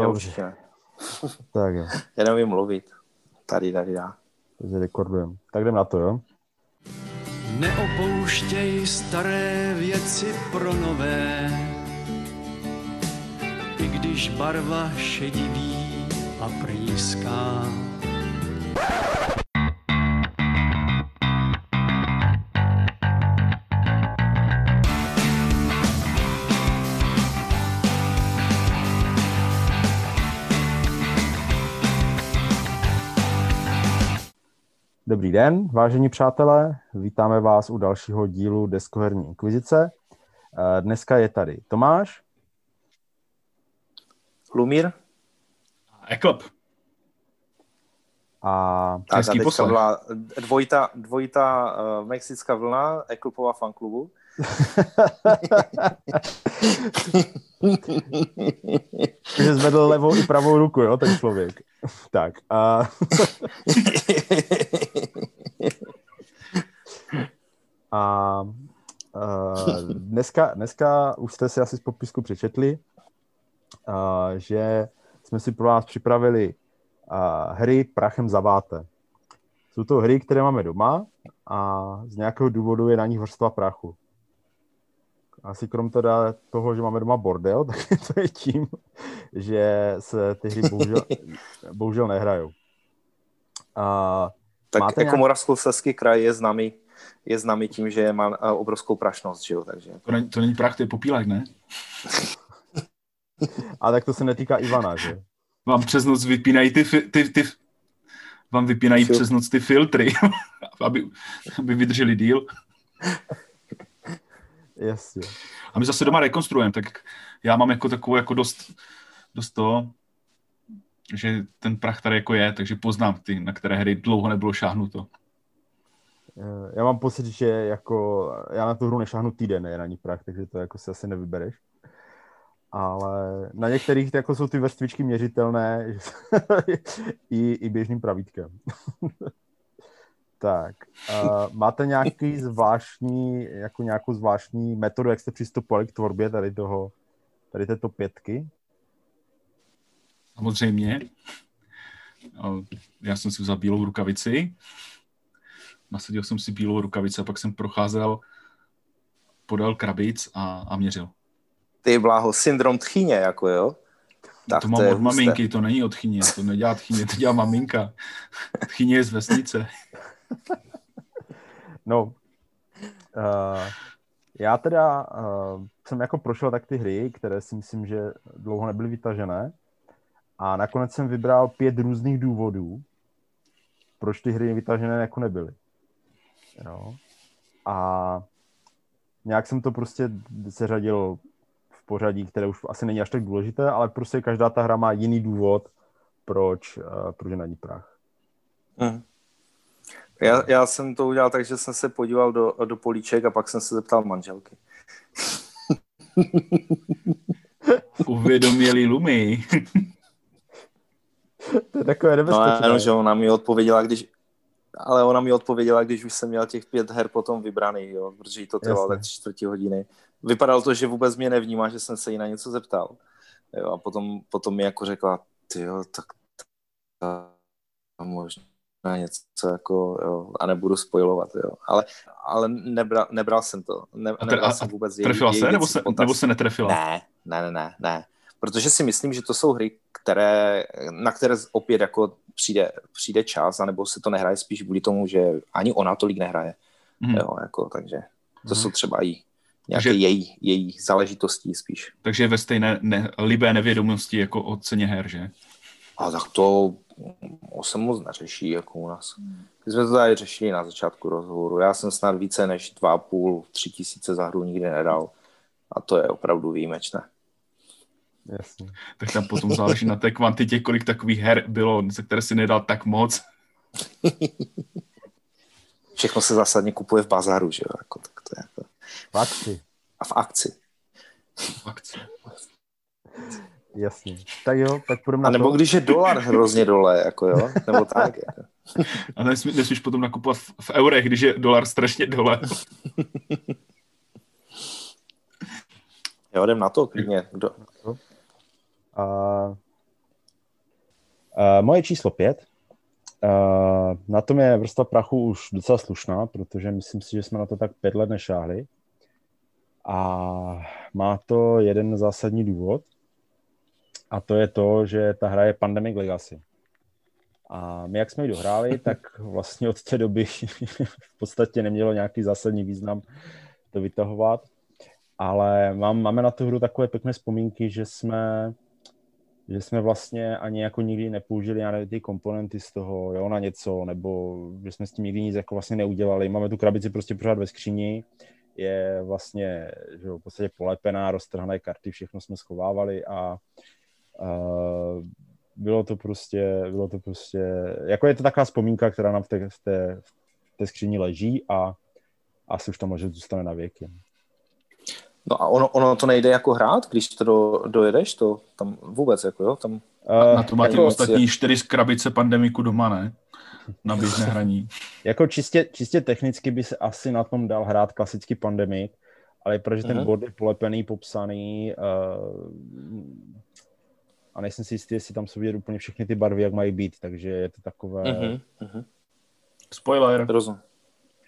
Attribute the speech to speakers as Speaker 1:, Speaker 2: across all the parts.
Speaker 1: Já určitě ne.
Speaker 2: tak jo.
Speaker 1: Já nevím mluvit. Tady, tady, já.
Speaker 2: Takže rekordujeme. Tak jdem na to, jo?
Speaker 3: Neopouštěj staré věci pro nové, i když barva šediví a prýská.
Speaker 2: Dobrý den, vážení přátelé, vítáme vás u dalšího dílu Deskoherní inkvizice. Eh, Dneska je tady Tomáš,
Speaker 1: Lumír?
Speaker 4: Eklop.
Speaker 2: a
Speaker 1: a
Speaker 4: Hezký poslech.
Speaker 1: byla dvojita, dvojita uh, mexická vlna Eklopova fanklubu.
Speaker 2: že zvedl levou i pravou ruku, jo, ten člověk. tak a A uh, dneska, dneska už jste si asi z popisku přečetli, uh, že jsme si pro vás připravili uh, hry prachem zaváte. Jsou to hry, které máme doma a z nějakého důvodu je na nich vrstva prachu. Asi krom teda toho, že máme doma bordel, tak to je tím, že se ty hry bohužel, bohužel nehrajou. Uh,
Speaker 1: Tak
Speaker 2: Máte
Speaker 1: jako
Speaker 2: nějak-
Speaker 1: Moravskoslezský kraj je známý, je známý tím, že má uh, obrovskou prašnost, že jo, takže.
Speaker 4: To není, to není prach, to je popílek, ne?
Speaker 2: a tak to se netýká Ivana, že?
Speaker 4: Vám přes noc vypínají ty, fi- ty, ty vám vypínají
Speaker 1: Fil-
Speaker 4: přes noc ty filtry, aby, aby vydrželi díl.
Speaker 2: Jasně.
Speaker 4: A my zase doma rekonstruujeme, tak já mám jako takovou jako dost, dost to, že ten prach tady jako je, takže poznám ty, na které hry dlouho nebylo šáhnuto.
Speaker 2: Eh, Já mám pocit, že jako já na tu hru nešáhnu týden, je na ní prach, takže to jako si asi nevybereš. Ale na některých jako jsou ty vrstvičky měřitelné i, i běžným pravítkem. tak, uh, máte nějaký zvláštní, jako nějakou zvláštní metodu, jak jste přistupovali k tvorbě tady toho, tady této pětky?
Speaker 4: Samozřejmě. Já jsem si vzal bílou rukavici, nasadil jsem si bílou rukavici a pak jsem procházel podél krabic a, a měřil.
Speaker 1: Ty bláho, syndrom tchyně, jako jo. Tak
Speaker 4: to mám
Speaker 1: je
Speaker 4: od
Speaker 1: husté.
Speaker 4: maminky, to není od chyně, to nedělá tchyně, to dělá maminka. Tchyně je z vesnice.
Speaker 2: No, uh, já teda uh, jsem jako prošel tak ty hry, které si myslím, že dlouho nebyly vytažené a nakonec jsem vybral pět různých důvodů, proč ty hry vytažené jako nebyly. Jo. A nějak jsem to prostě seřadil v pořadí, které už asi není až tak důležité, ale prostě každá ta hra má jiný důvod, proč, uh, proč je na ní prach.
Speaker 1: Hm. Já, já jsem to udělal tak, že jsem se podíval do, do políček a pak jsem se zeptal manželky.
Speaker 4: Uvědomělý lumy.
Speaker 2: To je takové
Speaker 1: No
Speaker 2: nebezpečné.
Speaker 1: jenom, že ona mi odpověděla, když, ale ona mi odpověděla, když už jsem měl těch pět her potom vybraných, jo, protože jí to trvalo tak tři čtvrtě hodiny. Vypadalo to, že vůbec mě nevnímá, že jsem se jí na něco zeptal. Jo, a potom, potom mi jako řekla, ty jo, tak možná něco jako, jo, a nebudu spojovat, jo. Ale, ale nebral, nebral jsem to. Ne,
Speaker 4: A,
Speaker 1: nebral
Speaker 4: a,
Speaker 1: jsem vůbec její-
Speaker 4: trefila
Speaker 1: její
Speaker 4: se, nebo se,
Speaker 1: potaz.
Speaker 4: nebo se netrefila?
Speaker 1: Ne, ne, ne, ne, ne. Protože si myslím, že to jsou hry, které, na které opět jako přijde, přijde čas, anebo se to nehraje spíš kvůli tomu, že ani ona tolik nehraje.
Speaker 4: Mhm.
Speaker 1: Jo, jako, takže to
Speaker 2: Mhm.
Speaker 1: jsou třeba i nějaké
Speaker 4: Takže-
Speaker 1: její, její záležitostí spíš.
Speaker 4: Takže ve stejné ne, libé nevědomosti jako o ceně her, že?
Speaker 1: A tak to se moc neřeší jako u nás. My jsme to tady řešili na začátku rozhovoru. Já jsem snad více než dva a půl, tři tisíce za hru nikdy nedal. A to je opravdu výjimečné.
Speaker 2: Jasně.
Speaker 4: Tak tam potom záleží na té kvantitě, kolik takových her bylo, za které si nedal tak moc.
Speaker 1: Všechno se zásadně kupuje v bazaru, že jo? Jako, tak to je jako...
Speaker 2: Fakty.
Speaker 1: A v akci.
Speaker 4: Akce.
Speaker 2: Jasně. Tak jo, tak půjdeme na
Speaker 1: A nebo
Speaker 2: to.
Speaker 1: když je dolar hrozně dole, jako jo, nebo tak. Jako.
Speaker 4: A nesmí, nesmíš potom nakupovat v, v eurech, když je dolar strašně dole.
Speaker 1: Jo, jdem na to klidně. Kdo?
Speaker 2: A Uh, moje číslo pět. Uh, na tom je vrstva prachu už docela slušná, protože myslím si, že jsme na to tak pět let nešáhli. A má to jeden zásadní důvod. A to je to, že ta hra je Pandemic Legacy. A my, jak jsme ji dohráli, tak vlastně od té doby v podstatě nemělo nějaký zásadní význam to vytahovat. Ale mám, máme na tu hru takové pěkné vzpomínky, že jsme že jsme vlastně ani jako nikdy nepoužili nevím, ty komponenty z toho, jo, na něco, nebo že jsme s tím nikdy nic jako vlastně neudělali. Máme tu krabici prostě pořád ve skříni, je vlastně že jo, v podstatě polepená, roztrhané karty, všechno jsme schovávali a uh, bylo to prostě, bylo to prostě, jako je to taková vzpomínka, která nám v té, v té, v té skříni leží a asi už tam možná zůstane na věky.
Speaker 1: No a ono, ono to nejde jako hrát, když to do, dojedeš, to tam vůbec, jako jo, tam...
Speaker 4: Uh, na to máte jako, ostatní čtyři krabice pandemiku doma, ne? Na běžné hraní.
Speaker 2: jako čistě, čistě technicky by se asi na tom dal hrát klasický pandemik, ale protože ten uh-huh. bod je polepený, popsaný uh, a nejsem si jistý, jestli tam jsou vidět úplně všechny ty barvy, jak mají být, takže je to takové... Uh-huh.
Speaker 4: Uh-huh. Spoiler.
Speaker 1: Rozum.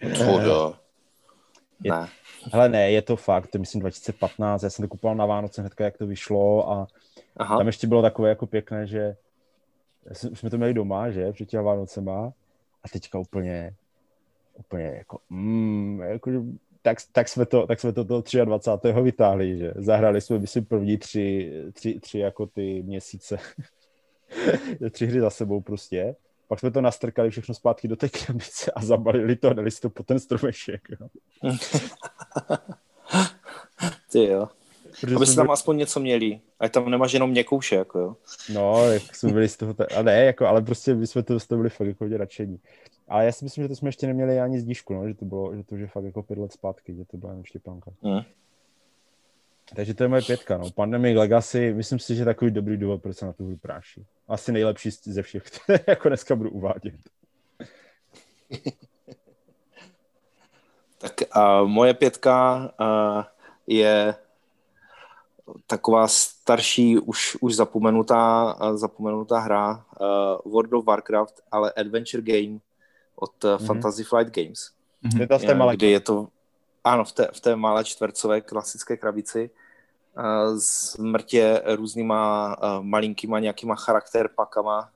Speaker 2: Uh, je, ne. Hele, ne, je to fakt, to myslím 2015, já jsem to kupoval na Vánoce hnedka, jak to vyšlo a Aha. tam ještě bylo takové jako pěkné, že jsme to měli doma, že, před těma Vánocema a teďka úplně, úplně jako, mm, jako tak, tak, jsme to, tak jsme to toho 23. vytáhli, že zahrali jsme, myslím, první tři, tři, tři jako ty měsíce, tři hry za sebou prostě pak jsme to nastrkali všechno zpátky do té krabice a zabalili to a dali si to po ten stromeček. Jo.
Speaker 1: Ty jo. Protože Aby jsme tam byli... aspoň něco měli. A tam nemáš jenom měkouše, jako jo.
Speaker 2: No, jak jsme byli z toho, a ne, jako, ale prostě my jsme to, z toho byli fakt jako hodně nadšení. Ale já si myslím, že to jsme ještě neměli ani zdížku, no, že to bylo, že to už je fakt jako pět let zpátky, že to byla jenom Štěpánka. Hmm. Takže to je moje pětka. No. Pandemic Legacy, myslím si, že je takový dobrý důvod, proč se na tu hru práší. Asi nejlepší ze všech, které jako dneska budu uvádět.
Speaker 1: tak a moje pětka a, je taková starší, už, už zapomenutá, zapomenutá hra uh, World of Warcraft, ale adventure game od mm-hmm. Fantasy Flight Games.
Speaker 2: Mm-hmm. Je to malé
Speaker 1: kdy je to, ano, v té, v té malé čtvercové klasické krabici s mrtě různýma malinkýma nějakýma charakter pakama,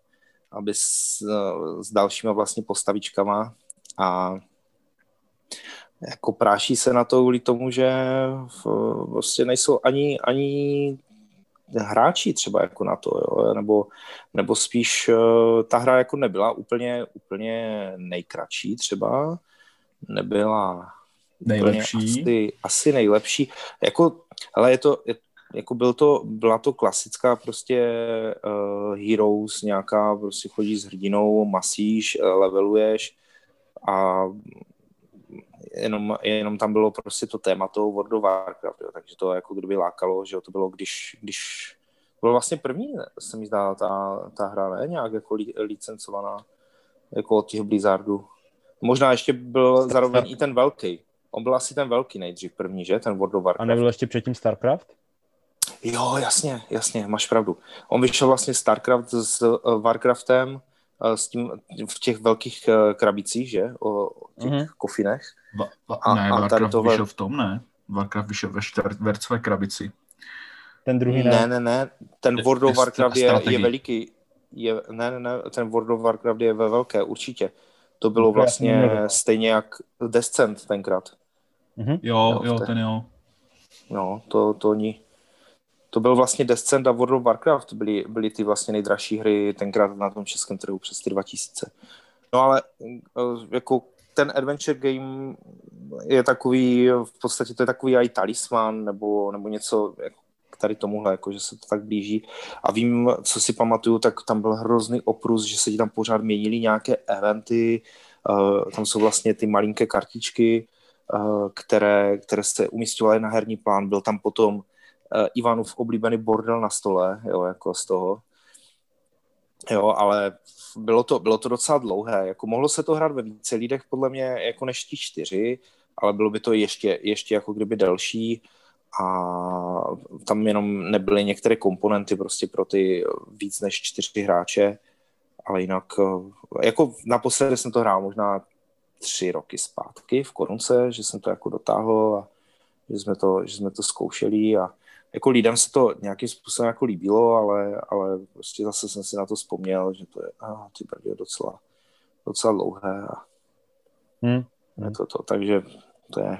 Speaker 1: aby s, s dalšíma vlastně postavičkama a jako práší se na to kvůli tomu, že vlastně nejsou ani, ani hráči třeba jako na to, jo? Nebo, nebo spíš ta hra jako nebyla úplně, úplně nejkratší třeba, nebyla
Speaker 4: nejlepší.
Speaker 1: Asi, asi nejlepší. Jako, ale je to, je, jako byl to, byla to klasická prostě uh, Heroes, nějaká, prostě chodíš s hrdinou, masíš, uh, leveluješ a jenom, jenom tam bylo prostě to téma toho World of Warcraft, jo, takže to jako kdyby lákalo, že to bylo, když, když bylo vlastně první, se mi zdá, ta, ta hra, ne, nějak jako li, licencovaná, jako od těch Blizzardů. Možná ještě byl zároveň i ten velký, On byl asi ten velký nejdřív první, že? Ten World of Warcraft.
Speaker 2: A nebyl ještě předtím StarCraft?
Speaker 1: Jo, jasně, jasně, máš pravdu. On vyšel vlastně StarCraft s uh, Warcraftem, uh, s tím v těch velkých uh, krabicích, že? O, těch mm-hmm. kofinech.
Speaker 4: Va, va, a, ne, a Warcraft tohle... vyšel v tom, ne? Warcraft vyšel ve čtvrtvercové krabici.
Speaker 2: Ten druhý ne?
Speaker 1: Ne, ne, ne. Ten World of Warcraft je, je veliký. Je, ne, ne, ne, ten World of Warcraft je ve velké, určitě. To bylo vlastně stejně jak Descent tenkrát.
Speaker 4: Mm-hmm. Jo, jo, ten jo.
Speaker 1: No, to, to oni... To byl vlastně Descent a World of Warcraft byly, byly ty vlastně nejdražší hry tenkrát na tom českém trhu přes ty 2000. No ale eh, jako ten adventure game je takový, v podstatě to je takový i talisman nebo, nebo něco jako tady tomuhle, jako že se to tak blíží. A vím, co si pamatuju, tak tam byl hrozný oprus, že se ti tam pořád měnily nějaké eventy, uh, tam jsou vlastně ty malinké kartičky, uh, které, které se umístěvaly na herní plán. Byl tam potom uh, Ivanův oblíbený bordel na stole, jo, jako z toho. Jo, ale bylo to, bylo to docela dlouhé. Jako mohlo se to hrát ve více lidech, podle mě, jako než ti čtyři, ale bylo by to ještě, ještě jako kdyby delší a tam jenom nebyly některé komponenty prostě pro ty víc než čtyři hráče ale jinak, eh, jako naposledy jsem to hrál možná tři roky zpátky v korunce, že jsem to jako dotáhl a že jsme to, že jsme to zkoušeli a jako lidem se to nějakým způsobem jako líbilo, ale, ale prostě zase jsem si na to vzpomněl, že to je, ah, ty brdě, docela, docela dlouhé a
Speaker 2: Hmm.
Speaker 1: je to to, takže to je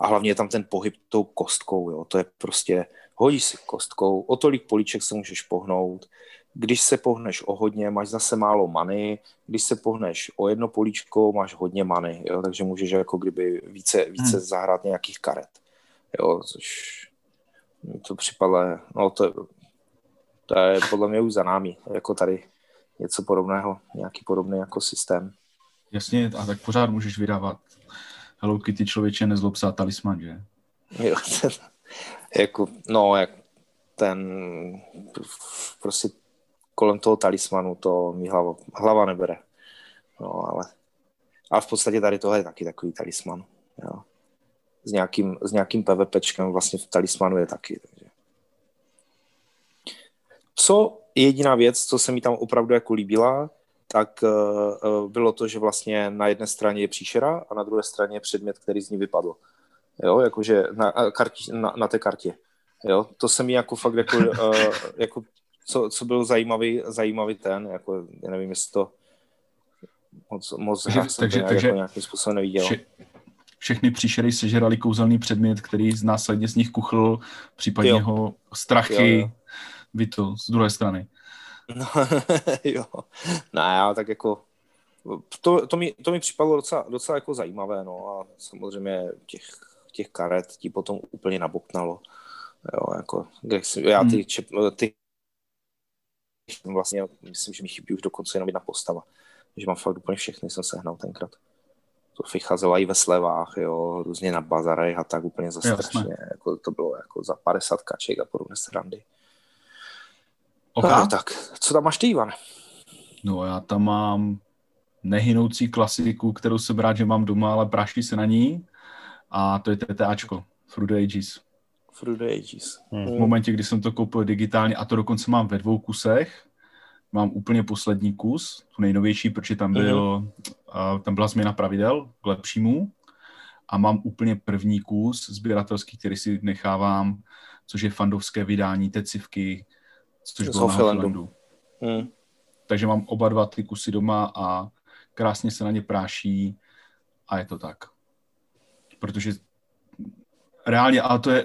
Speaker 1: a hlavně je tam ten pohyb tou kostkou, jo, to je prostě, hodíš si kostkou, o tolik políček se můžeš pohnout, když se pohneš o hodně, máš zase málo many, když se pohneš o jedno políčko, máš hodně many, jo, takže můžeš jako kdyby více, více
Speaker 4: Hmm.
Speaker 1: zahrát nějakých karet, jo, což mi to připadlo, no to, to je podle mě už za námi, jako tady něco podobného, nějaký podobný jako systém.
Speaker 4: Jasně, a tak pořád můžeš vydávat Hello Kitty člověče nezlob se talisman, že?
Speaker 1: Jo, ten, jako, no, jak ten, prostě kolem toho talismanu to mi hlava, hlava nebere. No, ale, a v podstatě tady tohle je taky takový talisman, jo. S nějakým, s nějakým PVPčkem vlastně v talismanu je taky, takže. Co jediná věc, co se mi tam opravdu jako líbila, tak uh, bylo to, že vlastně na jedné straně je příšera a na druhé straně je předmět, který z ní vypadl. Jo, jakože na, karti, na, na té kartě. Jo, to se mi jako fakt jako, uh, jako co, co byl zajímavý, zajímavý ten, jako, já nevím, jestli to moc, moc
Speaker 4: Takže-
Speaker 1: jsem
Speaker 4: takže-
Speaker 1: to nějak,
Speaker 4: takže
Speaker 1: jako nějakým způsobem neviděl.
Speaker 4: Vše, všechny příšery sežrali kouzelný předmět, který z následně z nich kuchl, případně
Speaker 1: Jo.
Speaker 4: ho strachy,
Speaker 1: Jo, jo.
Speaker 4: vyto z druhé strany.
Speaker 1: No, jo. No, já tak jako to, to, mi, to mi připadlo docela, docela jako zajímavé, no a samozřejmě těch, těch karet ti potom úplně naboknalo. Jo, jako, já ty,
Speaker 4: Hmm.
Speaker 1: čep, ty vlastně, myslím, že mi chybí už dokonce jenom jedna postava. Že mám fakt úplně všechny, jsem sehnal tenkrát. To vycházelo i ve slevách, jo, různě na bazarech a tak úplně za
Speaker 4: Jasné.
Speaker 1: strašně. Jako, to bylo jako za 50 kaček a podobné srandy.
Speaker 4: Okay.
Speaker 1: No, tak, co tam máš ty, Ivan?
Speaker 4: No já tam mám nehynoucí klasiku, kterou jsem rád, že mám doma, ale práší se na ní. A to je TTAčko, Through the Ages.
Speaker 1: Through the Ages.
Speaker 2: Hmm.
Speaker 4: V momentě, kdy jsem to koupil digitálně, a to dokonce mám ve dvou kusech, mám úplně poslední kus, tu nejnovější, protože tam, byl, uh, tam byla změna pravidel k lepšímu. A mám úplně první kus sběratelský, který si nechávám, což je fandovské vydání té civky, což bylo na
Speaker 1: Hofilandu. Hmm.
Speaker 4: Takže mám oba dva ty kusy doma a krásně se na ně práší a je to tak. Protože reálně, ale to je,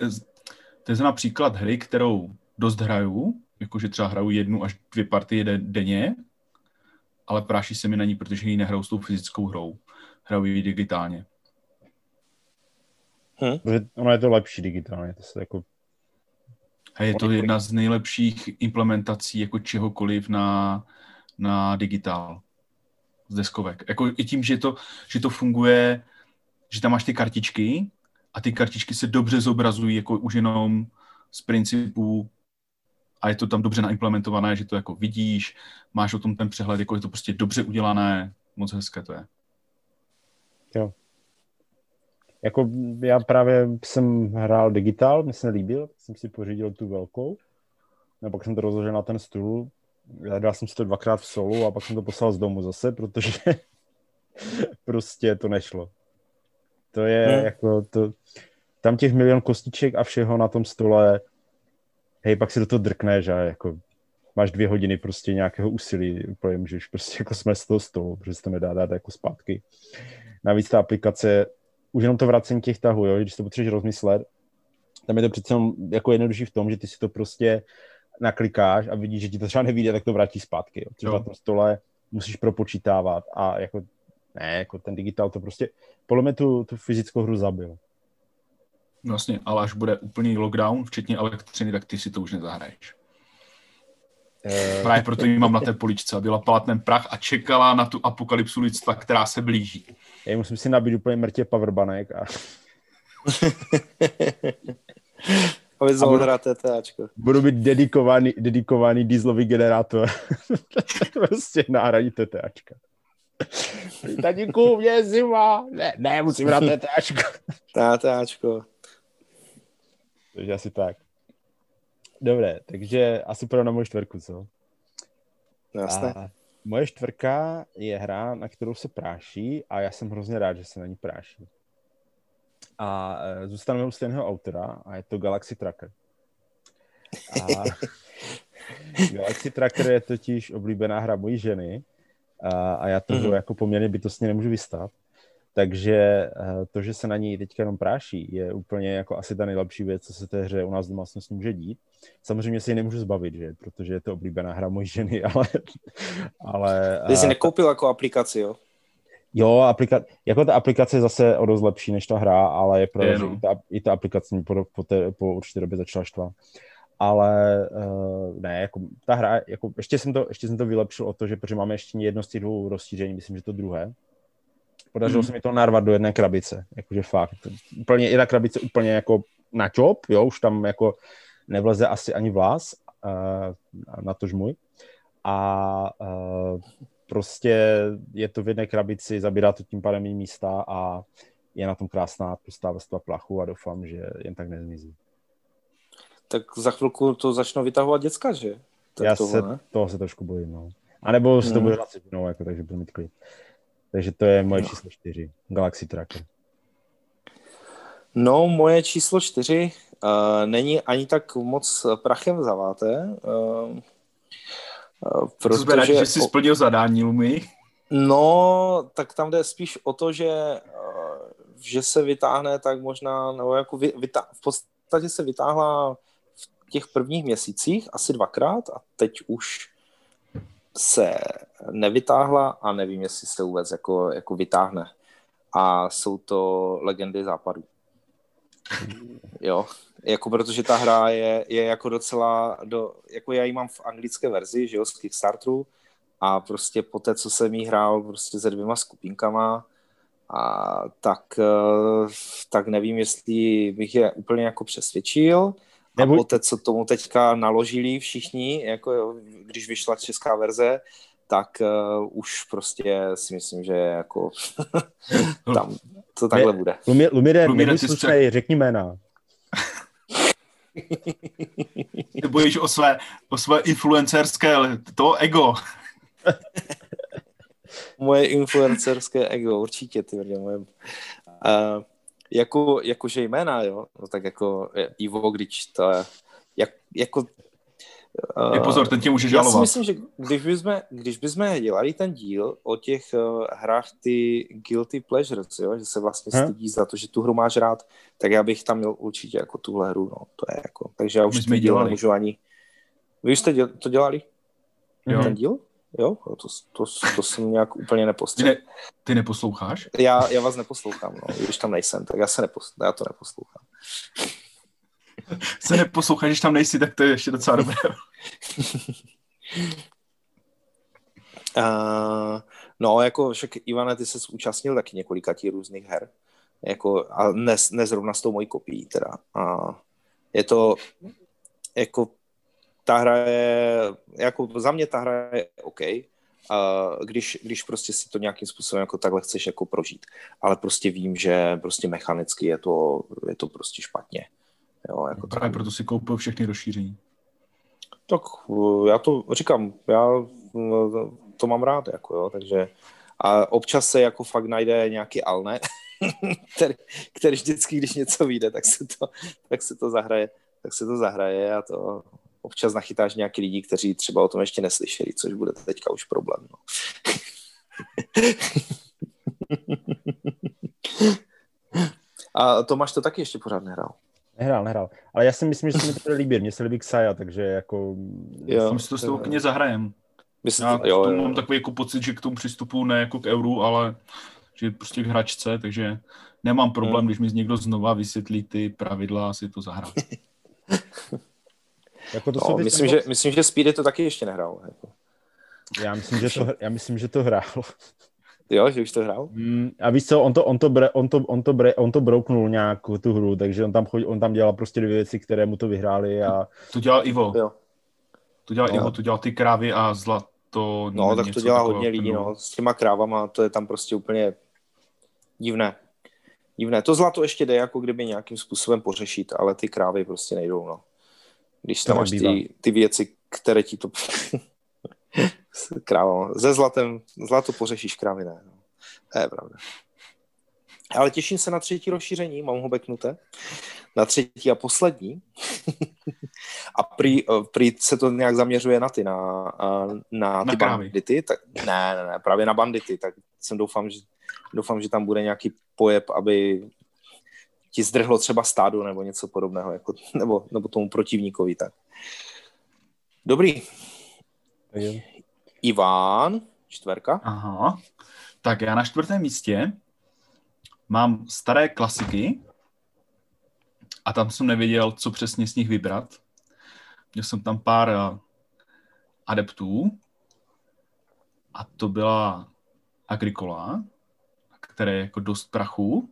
Speaker 4: to je například hry, kterou dost hraju, jakože třeba hraju jednu až dvě partie de- denně, ale práší se mi na ní, protože ji nehraju s tou fyzickou hrou. Hraju ji digitálně.
Speaker 2: Protože ono je to lepší digitálně, to se jako
Speaker 4: A je to jedna z nejlepších implementací jako čehokoliv na, na digitál z deskovek. Jako i tím, že to, že to funguje, že tam máš ty kartičky a ty kartičky se dobře zobrazují jako už jenom z principu a je to tam dobře naimplementované, že to jako vidíš, máš o tom ten přehled, jako je to prostě dobře udělané, moc hezké to je.
Speaker 2: Jako já právě jsem hrál digitál, mi se nelíbil, tak jsem si pořídil tu velkou. A pak jsem to rozložil na ten stůl. Já dal jsem si to dvakrát v solu a pak jsem to poslal z domu zase, protože prostě to nešlo. To je
Speaker 1: Hmm.
Speaker 2: jako to, tam těch milion kostiček a všeho na tom stole, hej, pak si do toho drkneš a jako máš dvě hodiny prostě nějakého úsilí, úplně můžeš prostě jako jsme z toho stolu, protože se to nedá dát jako zpátky. Navíc ta aplikace, už jenom to vracení těch tahů, jo, když to potřebuješ rozmyslet, tam je to přece jako jednodušší v tom, že ty si to prostě naklikáš a vidíš, že ti to třeba nevíde, tak to vrátí zpátky. Jo. Což
Speaker 4: Jo.
Speaker 2: na tom stole musíš propočítávat a jako ne, jako ten digitál to prostě, podle mě tu, tu fyzickou hru zabil.
Speaker 4: Vlastně, ale až bude úplný lockdown, včetně elektřiny, tak ty si to už nezahraješ.
Speaker 2: Eh,
Speaker 4: Právě proto ji mám na té poličce, aby lapala ten prach a čekala na tu apokalypsu lidstva, která se blíží.
Speaker 2: já musím si nabít úplně mrtě powerbanek a
Speaker 1: Aby
Speaker 2: A budu-
Speaker 1: TTAčko.
Speaker 2: budu mít dedikovaný, dedikovaný dieselový generátor. prostě náhradí TTAčka. Tatíku, mě je zima. Ne, ne, musím hrát TTAčko.
Speaker 1: TTAčko.
Speaker 2: Takže asi tak. Dobré, takže asi půjdu na moji čtvrku, co?
Speaker 1: No, jasné.
Speaker 2: A Moje čtvrka je hra, na kterou se práší a já jsem hrozně rád, že se na ní práší. A e, zůstaneme u stejného autora a je to Galaxy Tracker. A Galaxy Tracker je totiž oblíbená hra mojí ženy a, a já to mm-hmm. jako poměrně bytostně nemůžu vystát. Takže e, to, že se na ní teďka jenom práší, je úplně jako asi ta nejlepší věc, co se té hře u nás v domácnosti může dít. Samozřejmě si ji nemůžu zbavit, že? protože je to oblíbená hra mojí ženy, ale... ale
Speaker 1: Ty jsi nekoupil jako aplikaci, jo?
Speaker 2: Jo, aplika- jako ta aplikace je zase o dost lepší než ta hra, ale je pravda, že i ta, i ta aplikace mě po, po, té, po určité době začala štvat. Ale uh, ne, jako ta hra, jako ještě jsem to, ještě jsem to vylepšil o to, že protože máme ještě jedno z těch dvou rozšíření, myslím, že to druhé. Podařilo mm. se mi to narvat do jedné krabice, jakože fakt. Úplně, jedna krabice úplně jako na čop, jo, už tam jako nevleze asi ani vlas, uh, na tož můj. A uh, prostě je to v jedné krabici, zabírá to tím pádem místa a je na tom krásná pustá vrstva plachu a doufám, že jen tak nezmizí.
Speaker 1: Tak za chvilku to začnou vytahovat děcka, že?
Speaker 2: Tak Já toho, se, ne? toho se trošku bojím, no. A nebo se to hmm. bude hrát no, jako, takže budu mít klid. Takže to je moje no. číslo čtyři, Galaxy Tracker.
Speaker 1: No, moje číslo čtyři uh, není ani tak moc prachem zaváté. Uh,
Speaker 4: Protože... To že jsi splnil zadání, Lumi?
Speaker 1: No, tak tam jde spíš o to, že, eh, že se vytáhne tak možná, nebo jako vytá, v podstatě se vytáhla v těch prvních měsících asi dvakrát a teď už se nevytáhla a nevím, jestli se vůbec jako, jako vytáhne. A jsou to legendy západu. Jo, jako protože ta hra je, je jako docela, do, jako já ji mám v anglické verzi, že jo, z Kickstarteru a prostě po té, co jsem jí hrál prostě se dvěma skupinkama, a tak, eh, tak nevím, jestli bych je úplně jako přesvědčil. A po té, co tomu teďka naložili všichni, jako když vyšla česká verze, tak uh, už prostě si myslím, že jako tam to takhle bude.
Speaker 2: Lumire, Lumire slušnej, řekni jména.
Speaker 4: Ty bojíš o své, o své influencerské to ego.
Speaker 1: moje influencerské ego, určitě, ty moje. Uh, jako, jakože jména, jo, no tak jako Ivo, když to je, jak, jako
Speaker 4: je pozor, ten tě může žalovat.
Speaker 1: Já si myslím, že když bychom, když bychom dělali ten díl o těch uh, hrách ty guilty pleasures, jo, že se vlastně hm? stydí za to, že tu hru máš rád, tak já bych tam měl určitě jako tuhle hru, no, to je jako, takže já už jsme díl nemůžu ani... Vy jste děl, to dělali? Jo. Ten díl? Jo, to, to, to jsem nějak úplně nepostřehl.
Speaker 4: Ty, ne, ty neposloucháš?
Speaker 1: Já, já vás neposlouchám, no. když tam nejsem, tak já, se neposlouchám, já to neposlouchám.
Speaker 4: se neposloucháš, když tam nejsi, tak to je ještě docela dobré.
Speaker 1: uh, no, jako však Ivane, ty se účastnil taky několika těch různých her. Jako, a ne, ne zrovna s tou mojí kopií teda. A je to jako ta hra je, jako za mě ta hra je OK, a když, když prostě si to nějakým způsobem jako takhle chceš jako prožít. Ale prostě vím, že prostě mechanicky je to, je to prostě špatně. Jo, jako
Speaker 4: Právě tam... proto si koupil všechny rozšíření.
Speaker 1: Tak eh, já to říkám, já eh, to mám rád, jako jo, takže a občas se jako fakt najde nějaký alne, který, který vždycky, když něco vyjde, tak se to, tak se to zahraje, tak se to zahraje a to občas nachytáš nějaký lidi, kteří třeba o tom ještě neslyšeli, což bude teďka už problém. No. a Tomáš to taky ještě pořád nehrál.
Speaker 2: Nehrál, nehrál. Ale já si myslím, že se mi to bude líbit. Mně se líbí Xaja, takže jako...
Speaker 4: Jo, my si to s tou klidně zahrajem. Já to, jo, jo. mám takový jako pocit, že k tomu přistupu ne jako k euru, ale že prostě k hračce, takže nemám problém, hmm. když mi někdo znova vysvětlí ty pravidla a si to zahrát.
Speaker 1: jako to no, myslím, že, myslím, že Speedy to taky ještě nehrál. Jako.
Speaker 2: Já myslím, že to, já myslím, že to hrál.
Speaker 1: Jo, že už to hrál?
Speaker 2: Mm, a víš co, on to, on to, bre, on to, on to, bre, on to brouknul nějak tu hru, takže on tam, chodí, on tam dělal prostě dvě věci, které mu to vyhrály a...
Speaker 4: To dělal Ivo. Jo. To dělal jo. Ivo, to dělal ty krávy a zlato.
Speaker 1: No, tak to dělá hodně lidí, no. S těma krávama, to je tam prostě úplně divné. Divné. To zlato ještě jde jako kdyby nějakým způsobem pořešit, ale ty krávy prostě nejdou, no. Když tam máš ty, ty věci, které ti to Kráva, ze zlatem, zlato pořešíš krávy, ne. No. To je pravda. Ale těším se na třetí rozšíření, mám ho beknuté. Na třetí a poslední. a prý, eh, prý se to nějak zaměřuje na ty, na, na ty
Speaker 4: Na krávy.
Speaker 1: bandity. Tak, ne, ne, ne, právě na bandity. Tak jsem doufám, že, doufám, že tam bude nějaký pojeb, aby ti zdrhlo třeba stádu nebo něco podobného, jako, nebo, nebo tomu protivníkovi. Tak. Dobrý. Ivan, čtverka.
Speaker 4: Aha. Tak já na čtvrtém místě mám staré klasiky a tam jsem nevěděl, co přesně z nich vybrat. Měl jsem tam pár eh, adeptů a to byla Agricola, které je jako dost prachu.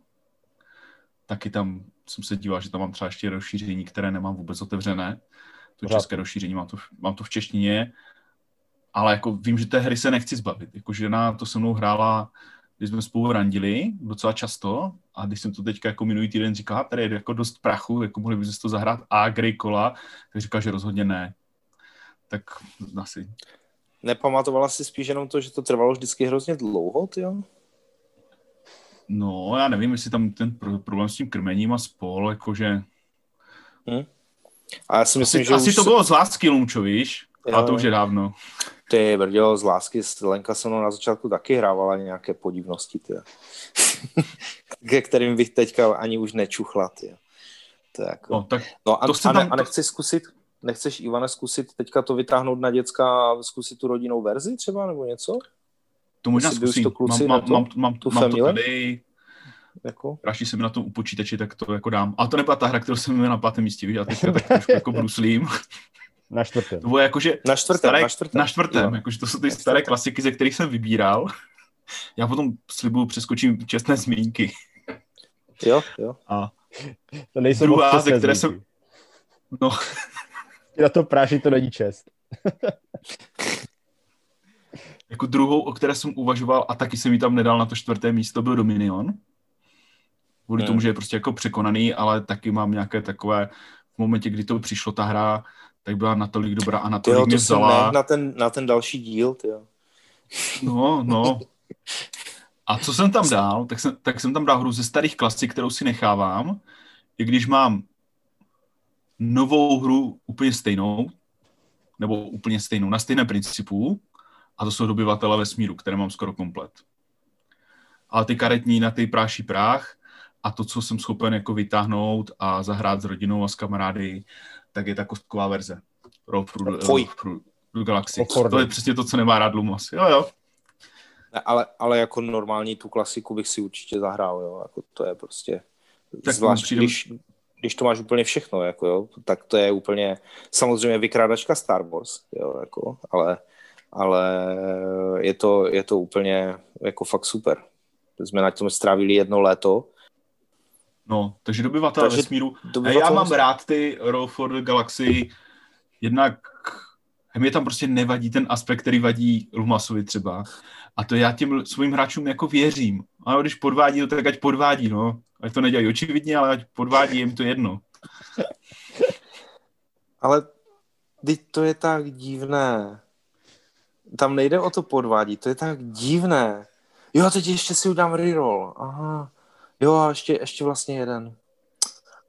Speaker 4: Taky tam jsem se díval, že tam mám třeba ještě rozšíření, které nemám vůbec otevřené. To
Speaker 2: Pořád.
Speaker 4: české rozšíření, mám to, v- mám to v češtině, ale jako vím, že té hry se nechci zbavit. Jako žena to se mnou hrála, když jsme spolu randili docela často a když jsem to teďka jako minulý týden říkal, tady je jako dost prachu, jako mohli byste to zahrát Agricola, tak říkal, že rozhodně ne. Tak asi.
Speaker 1: Nepamatovala si spíš jenom to, že to trvalo vždycky hrozně dlouho, ty jo?
Speaker 4: No, já nevím, jestli tam ten pro- problém s tím krmením a spol, jakože...
Speaker 1: A já si myslím,
Speaker 4: Asi,
Speaker 1: že
Speaker 4: asi
Speaker 1: už
Speaker 4: to bylo z lásky, Lumčo, víš?
Speaker 1: Jo,
Speaker 4: A to už je dávno.
Speaker 1: Ty brďo, z lásky, Lenka se mnou na začátku taky hrávala nějaké podivnosti, ty. Ke kterým bych teďka ani už nečuchla, ty. To jako...
Speaker 4: No, tak
Speaker 1: No a,
Speaker 4: to
Speaker 1: a, ne,
Speaker 4: tam-
Speaker 1: a nechceš zkusit, nechceš Ivane zkusit teďka to vytáhnout na děcka a zkusit tu rodinnou verzi třeba nebo něco?
Speaker 4: To možná zkusím.
Speaker 1: to kluci
Speaker 4: mám, mám,
Speaker 1: to-
Speaker 4: mám, mám,
Speaker 1: tu
Speaker 4: mám to tady,
Speaker 1: Jako?
Speaker 4: Se mi na tom u počítači, tak to jako dám. Ale to nebyla ta hra, kterou jsem měl na pátém místě, víš, já teďka tak trošku jako bruslím.
Speaker 2: Na čtvrtém.
Speaker 4: To bylo jakože
Speaker 1: Na čtvrtém,
Speaker 4: staré,
Speaker 1: na čtvrtém.
Speaker 4: na čtvrtém jakože to jsou ty staré klasiky, ze kterých jsem vybíral. Já potom slibuju přeskočím čestné zmínky.
Speaker 1: Jo, jo.
Speaker 4: A
Speaker 2: To nejsou
Speaker 4: Druhá, ze které
Speaker 2: zmínky.
Speaker 4: no,
Speaker 2: Na to práši to není čest.
Speaker 4: jako druhou, o které jsem uvažoval a taky jsem ji tam nedal na to čtvrté místo, byl Dominion. Kvůli tomu, že je prostě jako překonaný, ale taky mám nějaké takové, v momentě, kdy to přišlo ta hra, tak byla natolik dobrá a natolik
Speaker 1: jo,
Speaker 4: mě vzala.
Speaker 1: ne, na ten, na ten další díl, ty jo.
Speaker 4: No, no. A co jsem tam dal, tak jsem, tak jsem tam dal hru ze starých klasik, kterou si nechávám, i když mám novou hru úplně stejnou, nebo úplně stejnou, na stejném principu, a to jsou dobyvatele vesmíru, které mám skoro komplet. Ale ty karetní na ty práší prách a to, co jsem schopen jako vytáhnout a zahrát s rodinou a s kamarády, tak je ta kostková verze. Road through, Galaxy. To je přesně to, co nemá rád Lumos. Jo, jo.
Speaker 1: Ne, ale, ale jako normální tu klasiku bych si určitě zahrál, jo. Jako to je prostě...
Speaker 4: Tak
Speaker 1: zvlášť,
Speaker 4: přijde-
Speaker 1: když, když to máš úplně všechno, jako jo, tak to je úplně samozřejmě vykrádačka Star Wars, jo, jako, ale, ale je to, je to úplně jako fakt super. Jsme na tom strávili jedno léto.
Speaker 4: No, takže dobyvatel
Speaker 1: Takže
Speaker 4: vesmíru. A
Speaker 1: dobyvatel
Speaker 4: já mám
Speaker 1: vesmíru.
Speaker 4: rád ty Roll for the Galaxy, jednak mě tam prostě nevadí ten aspekt, který vadí Lumasovi třeba. A to já těm svým hráčům jako věřím. A když podvádí, no, tak ať podvádí, no. Ať to nedělají očividně, ale ať podvádí, jim to jedno.
Speaker 1: Ale teď to je tak divné. Tam nejde o to podvádí, to je tak divné. Jo, teď ještě si udám reroll. Aha. Jo, a ještě, ještě vlastně jeden.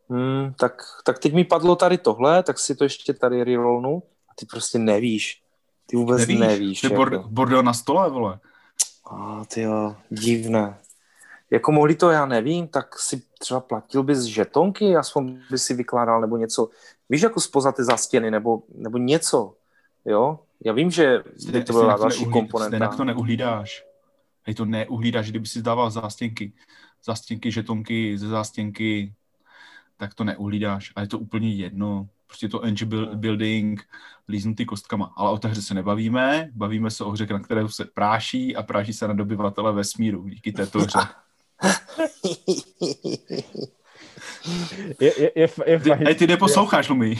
Speaker 1: Hmm, tak, tak teď mi padlo tady tohle, tak si to ještě tady rerollnu. A ty prostě nevíš. Ty vůbec nevíš. nevíš
Speaker 4: to je
Speaker 1: jako.
Speaker 4: bordel na stole, vole.
Speaker 1: A ty jo, divné. Jako mohli to, já nevím, tak si třeba platil bys žetonky, aspoň by si vykládal nebo něco. Víš, jako spoza ty zastěny nebo, nebo něco. Jo? Já vím, že by to byla další komponenta.
Speaker 4: Jinak to neuhlídáš. Hej, to neuhlídáš, kdyby si dával zástěnky, zástěnky, žetonky ze zástěnky, tak to neuhlídáš. A je to úplně jedno. Prostě to engine build- building, líznutý kostkama. Ale o té hře se nebavíme, bavíme se o hře, na které se práší a práší se na dobyvatele vesmíru díky této hře.
Speaker 2: Je, je, je, f- je
Speaker 4: Ty,
Speaker 2: fajn.
Speaker 4: hej, ty neposloucháš, Lumi.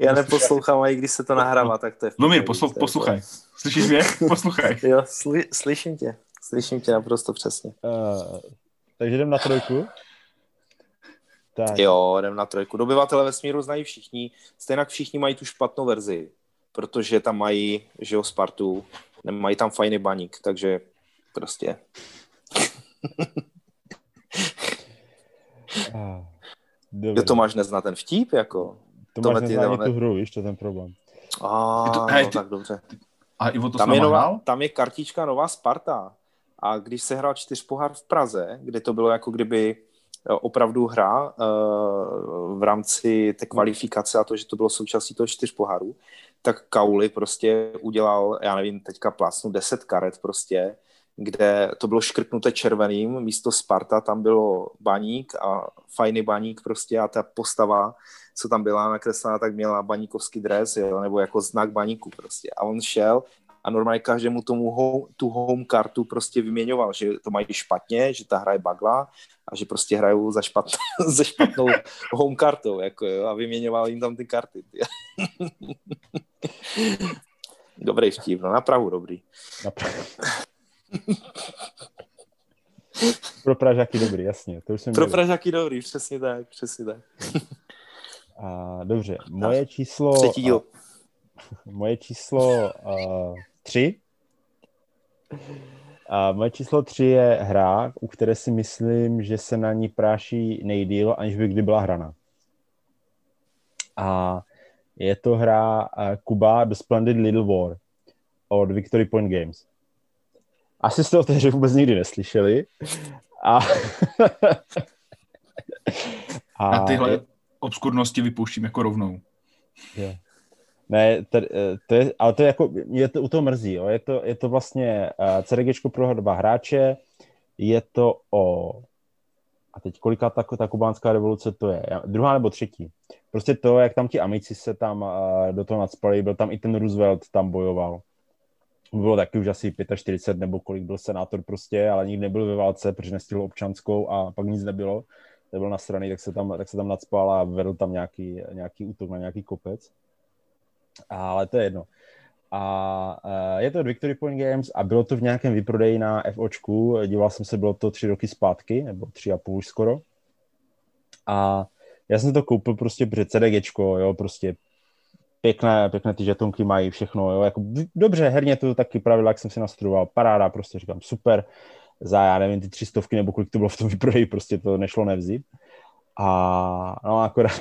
Speaker 1: Já neposlouchám, a i když se to nahrává, tak to je...
Speaker 4: poslu,
Speaker 1: to je
Speaker 4: poslouchaj. Slyšíš mě? Poslouchaj.
Speaker 1: Jo, sly, slyším tě. Slyším tě naprosto přesně.
Speaker 2: Uh, takže jdem na trojku. Tak,
Speaker 1: Jo, jdem na trojku. Dobyvatele vesmíru znají všichni, stejně všichni mají tu špatnou verzi. protože tam mají, že jo, Spartu, nemají tam fajný baník, takže prostě.
Speaker 2: Ah,
Speaker 1: Kdo
Speaker 2: Dobře.
Speaker 1: to máš nezná ten vtip, jako?
Speaker 2: To
Speaker 1: tohle
Speaker 2: máš
Speaker 1: ty
Speaker 2: nezná ani
Speaker 1: dáme-
Speaker 2: tu hru, víš, to je ten problém.
Speaker 1: A,
Speaker 4: Je to-
Speaker 1: no,
Speaker 4: hej, ty-
Speaker 1: tak dobře.
Speaker 4: A Ivo to
Speaker 1: Tam je, nová, tam je kartička Nová Sparta. A když se hrál čtyř pohár v Praze, kde to bylo jako kdyby eh, opravdu hra eh, v rámci té kvalifikace a to, že to bylo součástí toho čtyř pohárů, tak Kauli prostě udělal, já nevím, teďka plásnu 10 karet prostě, kde to bylo škrtnuté červeným, místo Sparta tam bylo baník a fajný baník prostě a ta postava, co tam byla nakreslená, tak měla baníkovský dres, jo, nebo jako znak baníku prostě. A on šel a normálně každému tomu home, tu home kartu prostě vyměňoval, že to mají špatně, že ta hra je bagla a že prostě hrajou za, špat, za špatnou home kartou, jako jo, a vyměňoval jim tam ty karty. ty. dobrý vtip, no napravu dobrý.
Speaker 2: Napr- Pro Pražáky dobrý, jasně. To už jsem
Speaker 1: Pro. Pražáky dobrý, přesně tak, přesně tak.
Speaker 2: A, dobře, moje číslo...
Speaker 1: Třetí díl.
Speaker 2: Moje číslo uh, tři. A moje číslo tři je hra, u které si myslím, že se na ní práší nejdíl, aniž by kdy byla hraná. A je to hra Kuba The Splendid Little War od Victory Point Games. Asi jste o té hře vůbec nikdy neslyšeli. A, a
Speaker 4: A tyhle obskurnosti vypouštím jako rovnou.
Speaker 2: Jo. Ne, to, to je, ale to je jako, je to, u toho mrzí, jo. Je, to, je to vlastně uh, CDGčko pro dva hráče, je to o, a teď kolika ta, ta kubánská revoluce to je, Já- druhá nebo třetí. Prostě to, jak tam ti amici se tam uh, do toho nadspali, byl tam i ten Roosevelt, tam bojoval. Bylo taky už asi 45 nebo kolik byl senátor prostě, ale nikdy nebyl ve válce, protože nestihl občanskou a pak nic nebylo. Nebyl na straně, tak se tam, tak se tam nadspal a vedl tam nějaký, nějaký útok na nějaký kopec. Ale to je jedno. A uh, je to od Victory Point Games a bylo to v nějakém vyprodeji na FOčku. Díval jsem se, bylo to tři roky zpátky, nebo tři a půl už skoro. A já jsem to koupil prostě před CDGčko, jo, prostě pěkné, pěkné ty žetonky mají všechno, jo, jako dobře, herně to taky pravidla, jak jsem si nastudoval, paráda, prostě říkám super, za, já nevím, ty tři stovky nebo kolik to bylo v tom vyprodeji, prostě to nešlo nevzít. A no akorát,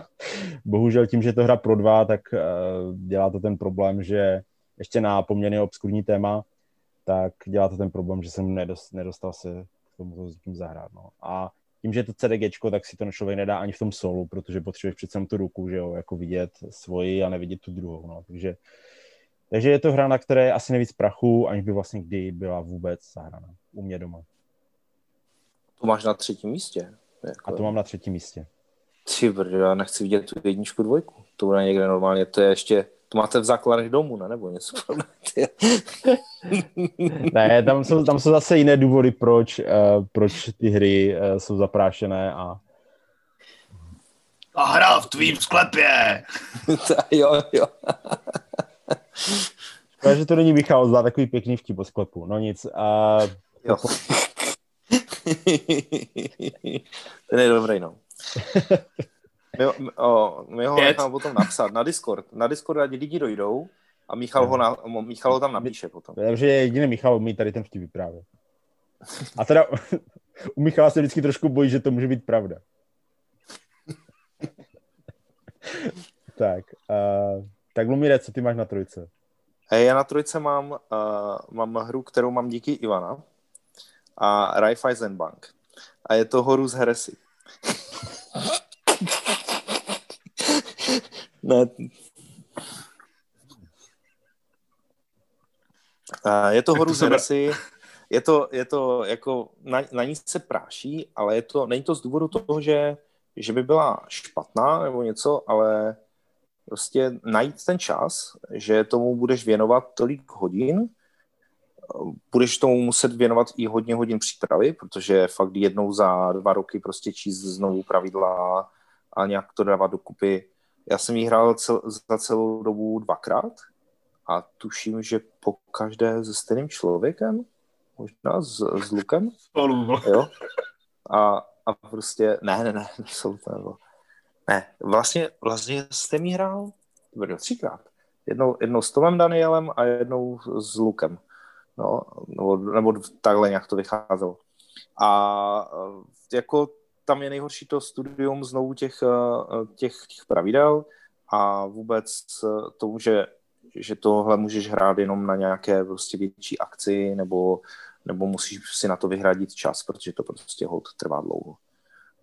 Speaker 2: bohužel tím, že to hra pro dva, tak uh, dělá to ten problém, že ještě na poměrně obskurní téma, tak dělá to ten problém, že jsem nedost, nedostal se k tomu to s tím zahrát. No. A tím, že je to CDGčko, tak si to člověk nedá ani v tom solu, protože potřebuješ přece tu ruku, že jo, jako vidět svoji a nevidět tu druhou, no. Takže, takže je to hra, na které je asi nejvíc prachu, aniž by vlastně kdy byla vůbec zahrána. U mě doma.
Speaker 1: To máš na třetím místě. Jako,
Speaker 2: A to mám na třetím místě.
Speaker 1: Ty brdo, já nechci vidět tu jedničku, dvojku. To bude někde normálně, to je ještě, to máte v základech domu, ne? Nebo něco.
Speaker 2: Ne, tam jsou, tam jsou zase jiné důvody, proč, uh, proč ty hry uh, jsou zaprášené a
Speaker 4: A hra v tvým sklepě!
Speaker 1: jo, jo.
Speaker 2: Takže to není Michal za takový pěkný vtip o sklepu. No nic. Uh,
Speaker 1: jo. Ten je dobrý, no. My, o, my ho
Speaker 4: Pět.
Speaker 1: necháme potom napsat na Discord. Na Discord ať lidi dojdou a Michal ho, na, Michal ho tam napíše potom.
Speaker 2: takže jediný Michal umí tady ten vtip vyprávět. A teda u Michala se vždycky trošku bojí, že to může být pravda. tak, uh, tak Lumire, co ty máš na trojce?
Speaker 1: Hej, já na trojce mám, uh, mám hru, kterou mám díky Ivana a Raiffeisen Bank. A je to Horus Heresy. ne. Je to
Speaker 4: bra-
Speaker 1: Heresy, je to, je to jako, na, na ní se práší, ale je to, není to z důvodu toho, že, že by byla špatná nebo něco, ale prostě najít ten čas, že tomu budeš věnovat tolik hodin, budeš tomu muset věnovat i hodně hodin přípravy, protože fakt jednou za dva roky prostě číst znovu pravidla a nějak to dávat dokupy. Já jsem ji hrál cel, za celou dobu dvakrát a tuším, že po každé se stejným člověkem, možná s, s Lukem, jo. A, a prostě, ne, ne, ne, absolutně nebo. Ne, vlastně, vlastně jste mi hrál, bylo třikrát. Jednou, jednou s Tomem Danielem a jednou s Lukem. No, nebo, nebo takhle nějak to vycházelo. A jako tam je nejhorší to studium znovu těch, eh, těch, těch pravidel a vůbec to, že, že tohle můžeš hrát jenom na nějaké prostě větší akci nebo, nebo musíš si na to vyhradit čas, protože to prostě hold trvá dlouho.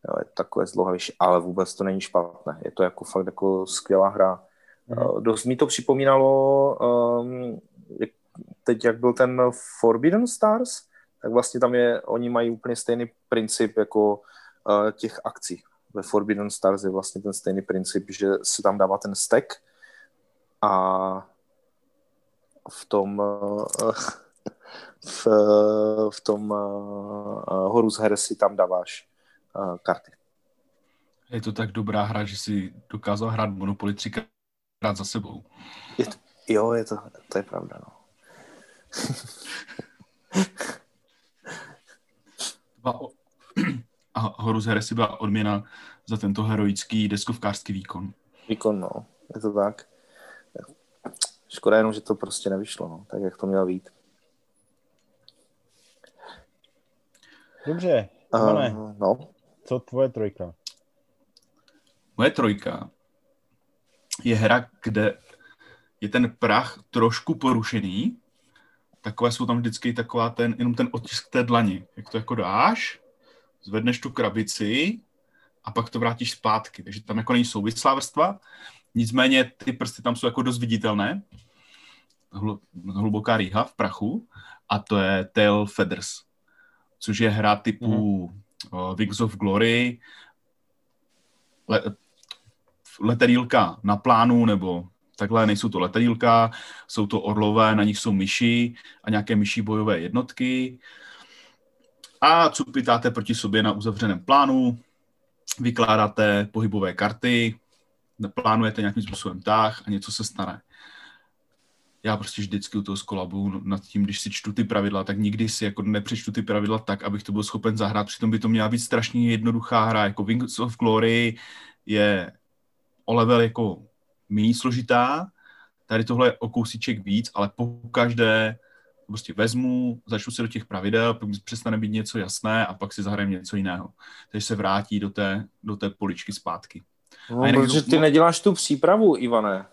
Speaker 1: Jo, je takové zdlouhavější, ale vůbec to není špatné. Je to jako fakt jako skvělá hra. Mm. Dost mi to připomínalo um, teď, jak byl ten Forbidden Stars, tak vlastně tam je, oni mají úplně stejný princip jako uh, těch akcí. Ve Forbidden Stars je vlastně ten stejný princip, že se tam dává ten stack a v tom uh, v, v tom uh, Horus Heresy tam dáváš uh, karty.
Speaker 4: Je to tak dobrá hra, že si dokázal hrát Monopoly třikrát za sebou.
Speaker 1: Je to, jo, je to, to je pravda, no.
Speaker 4: A Horus Heresy byla odměna za tento heroický deskovkářský výkon.
Speaker 1: Výkon, no. Je to tak. Škoda jenom, že to prostě nevyšlo, no. Tak, jak to mělo být.
Speaker 2: Dobře, uh, no. Co tvoje trojka?
Speaker 4: Moje trojka je hra, kde je ten prach trošku porušený. Takové jsou tam vždycky taková ten, jenom ten otisk té dlani. Jak to jako dáš, zvedneš tu krabici a pak to vrátíš zpátky. Takže tam jako není souvislá vrstva, nicméně ty prsty tam jsou jako dost viditelné. Hluboká rýha v prachu a to je Tail Feathers, což je hra typu mm-hmm. Wings of Glory, le, letadílka na plánu nebo takhle, nejsou to letadílka, jsou to orlové, na nich jsou myši a nějaké myší bojové jednotky. A cupitáte proti sobě na uzavřeném plánu, vykládáte pohybové karty, plánujete nějakým způsobem tah a něco se stane. Já prostě vždycky u toho skolabuju nad tím, když si čtu ty pravidla, tak nikdy si jako nepřečtu ty pravidla tak, abych to byl schopen zahrát. Přitom by to měla být strašně jednoduchá hra. Jako Wings of Glory je o level jako méně složitá, tady tohle je o kousíček víc, ale po každé prostě vezmu, začnu se do těch pravidel, pak přestane být něco jasné a pak si zahrajem něco jiného. Takže se vrátí do té, do té poličky zpátky.
Speaker 1: No, jinak, protože ty neděláš tu přípravu, Ivane.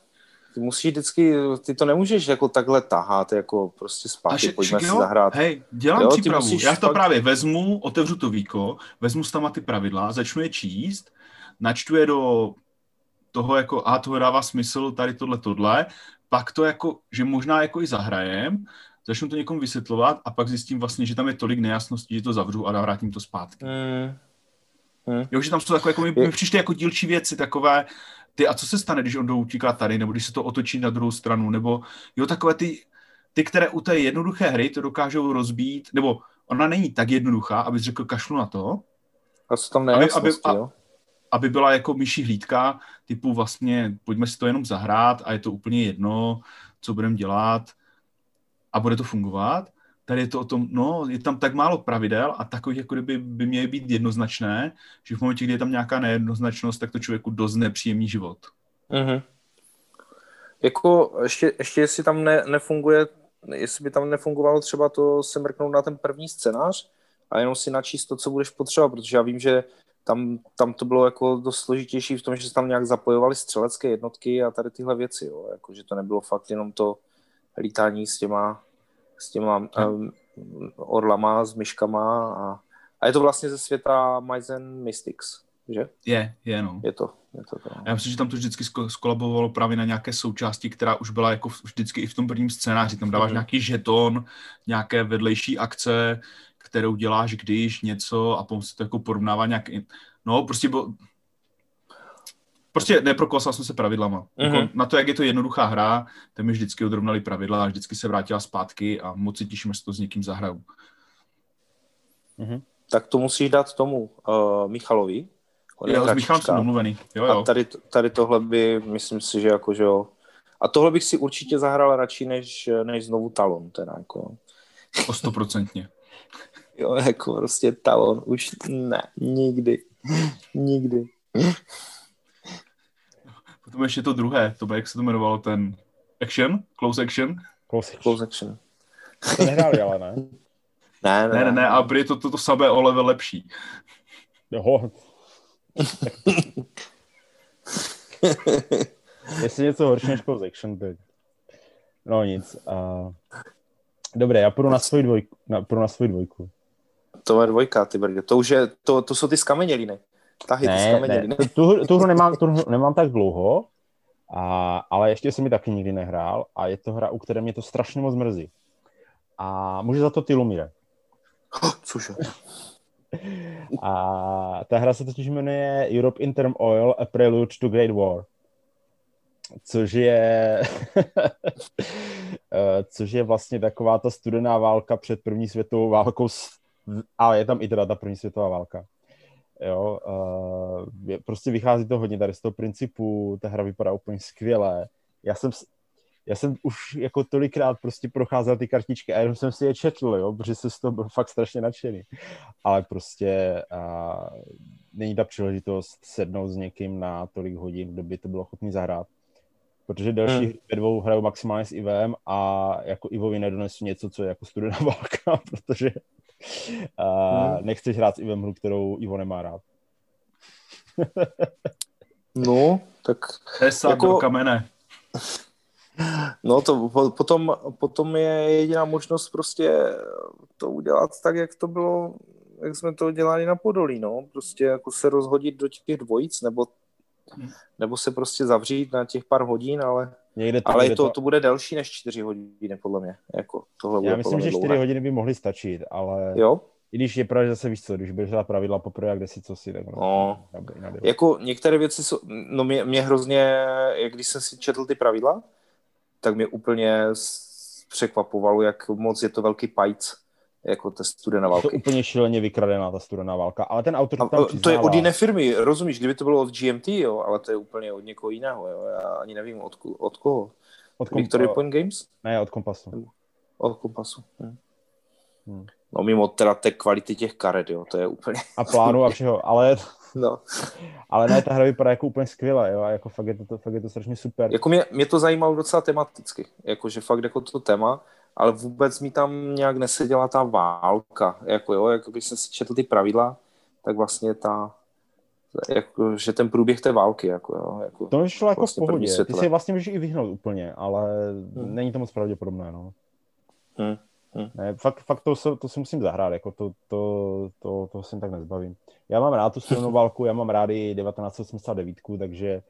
Speaker 1: Ty musíš vždycky, ty to nemůžeš jako takhle tahat, jako prostě zpátky, Až, pojďme si jo, zahrát.
Speaker 4: Hej, dělám jo, přípravu. Já to pak... právě vezmu, otevřu to víko, vezmu s tam ty pravidla, začnu je číst, načtu je do toho jako, a to dává smysl, tady tohle, tohle, pak to jako, že možná jako i zahrajem, začnu to někomu vysvětlovat a pak zjistím vlastně, že tam je tolik nejasností, že to zavřu a vrátím to zpátky. Mm. Mm. Jo, že tam jsou takové, jako mi, mi přišly jako dílčí věci, takové, ty a co se stane, když on utíká tady, nebo když se to otočí na druhou stranu, nebo jo, takové ty, ty, které u té jednoduché hry to dokážou rozbít, nebo ona není tak jednoduchá, abys řekl kašlu na to,
Speaker 1: a co tam aby, aby, jo?
Speaker 4: aby byla jako myší hlídka, typu vlastně pojďme si to jenom zahrát a je to úplně jedno, co budeme dělat a bude to fungovat. Tady je to o tom, no, je tam tak málo pravidel a takových, jako kdyby by měly být jednoznačné, že v momentě, kdy je tam nějaká nejednoznačnost, tak to člověku dost nepříjemný život.
Speaker 1: Mm-hmm. Jako ještě, ještě jestli tam ne, nefunguje, jestli by tam nefungovalo třeba to se mrknout na ten první scénář a jenom si načíst to, co budeš potřebovat, protože já vím, že tam, tam to bylo jako dost složitější v tom, že se tam nějak zapojovali střelecké jednotky a tady tyhle věci, jo. Jako, že to nebylo fakt jenom to lítání s těma, s těma um, orlama, s myškama a, a je to vlastně ze světa Myzen Mystics, že?
Speaker 4: Je, je, no.
Speaker 1: Je to, je to, to.
Speaker 4: Já myslím, že tam to vždycky skolabovalo právě na nějaké součásti, která už byla jako vždycky i v tom prvním scénáři. Tam dáváš mm-hmm. nějaký žeton, nějaké vedlejší akce, kterou děláš když něco a potom se to jako porovnává nějak, no prostě bylo, prostě neprokosal jsem se pravidlama. Mm-hmm. Jako na to, jak je to jednoduchá hra, tam mi vždycky odrovnali pravidla a vždycky se vrátila zpátky a moc si těším, že to s někým zahraju.
Speaker 1: Mm-hmm. Tak to musíš dát tomu uh, Michalovi.
Speaker 4: Jo, s Michalem jsem domluvený. Jo, jo.
Speaker 1: A tady, tady tohle by, myslím si, že jako, že jo. A tohle bych si určitě zahrál radši, než, než znovu Talon, teda jako.
Speaker 4: O stoprocentně.
Speaker 1: Jo, jako prostě talon, už ne, nikdy, nikdy.
Speaker 4: Potom ještě to druhé, to by, jak se to jmenovalo, ten Action? Close action?
Speaker 2: Close,
Speaker 1: Close action.
Speaker 2: To nehráli, ale ne.
Speaker 1: Ne,
Speaker 4: Ne, ne, ne, a prý je to, to, to samé o level lepší.
Speaker 2: Jo. Jestli něco horší než Close Action, tak... No nic. Uh... Dobré, já půjdu na svoji dvojku. Na, půjdu na svoji dvojku.
Speaker 1: To je dvojka, ty brďo. To už je, to, to jsou ty skameněliny. Tahy,
Speaker 2: Ne, ne,
Speaker 1: skameněliny.
Speaker 2: tu, tu hru nemám, tu hru nemám tak dlouho, a, ale ještě jsem mi taky nikdy nehrál a je to hra, u které mě to strašně moc mrzí. A může za to ty Lumire.
Speaker 1: Cože?
Speaker 2: A ta hra se totiž jmenuje Europe Interim Oil A Prelude to Great War. Což je eh, což je vlastně taková ta studená válka před první světovou válkou, ale je tam i teda ta první světová válka. Jo, uh, je, prostě vychází to hodně tady z toho principu, ta hra vypadá úplně skvěle. Já jsem, já jsem už jako tolikrát prostě procházel ty kartičky a jenom jsem si je četl, jo, protože jsem z toho byl fakt strašně nadšený. Ale prostě uh, není ta příležitost sednout s někým na tolik hodin, kdo by to byl ochotný zahrát. Protože další
Speaker 1: Hmm.
Speaker 2: hmm. ve dvou hrajou maximálně s Ivem a jako Ivovi nedonesu něco, co je jako studená válka, protože uh,
Speaker 1: Hmm.
Speaker 2: nechceš hrát s Ivem hru, kterou Ivo nemá rád.
Speaker 1: No, tak
Speaker 4: Tesat
Speaker 1: Jako-
Speaker 4: do kamene.
Speaker 1: No to po- potom, potom je jediná možnost prostě to udělat tak, jak to bylo, jak jsme to dělali na Podolí, no. Prostě jako se rozhodit do těch dvojic, nebo,
Speaker 4: Hmm.
Speaker 1: nebo se prostě zavřít na těch pár hodin, ale,
Speaker 2: Někde to,
Speaker 1: ale
Speaker 2: někde
Speaker 1: to, to bude delší než čtyři hodiny, podle mě. Jako, tohle bude
Speaker 2: Já myslím, že
Speaker 1: mě
Speaker 2: 4
Speaker 1: dlouhé.
Speaker 2: hodiny by mohly stačit, ale
Speaker 1: Jo?
Speaker 2: i když je pravda, že zase víš co, když budeš hrát pravidla poprvé, jak si co si, tak
Speaker 1: No. Jako některé věci jsou, no mě, mě hrozně, jak když jsem si četl ty pravidla, tak mě úplně překvapovalo, jak moc je to velký pajc, jako ta studená
Speaker 2: Je to úplně šíleně vykradená ta studená válka, ale ten autor to tam
Speaker 1: to je od jiné firmy, rozumíš, kdyby to bylo od GMT, jo, ale to je úplně od někoho jiného, jo, já ani nevím od, od koho.
Speaker 2: od, kom,
Speaker 1: Victory Point Games?
Speaker 2: ne, od kompasu.
Speaker 1: Od Kompasu. Hm.
Speaker 2: Hmm.
Speaker 1: No mimo teda té kvality těch karet, jo, to je úplně,
Speaker 2: A plánu a všeho, ale,
Speaker 1: no.
Speaker 2: ale ne, ta hra vypadá jako úplně skvěle, jo, a jako fakt je to, fakt je to strašně super.
Speaker 1: Jako mě, mě to zajímalo docela tematicky, jakože fakt jako to téma, ale vůbec mi tam nějak neseděla ta válka, jako jo, jako když jsem si četl ty pravidla, tak vlastně ta, jako, že ten průběh té války, jako jo, jako,
Speaker 2: To mi šlo jako
Speaker 1: vlastně
Speaker 2: v pohodě. Ty si vlastně můžeš i vyhnout úplně, ale
Speaker 1: Hmm.
Speaker 2: není to moc pravděpodobné, no.
Speaker 1: Hm, hm.
Speaker 2: Ne, fakt, fakt to, se, to si musím zahrát, jako to, to, to, to se tak nezbavím. Já mám rád tu studenou válku, já mám rád i 1989, takže
Speaker 1: Hmm.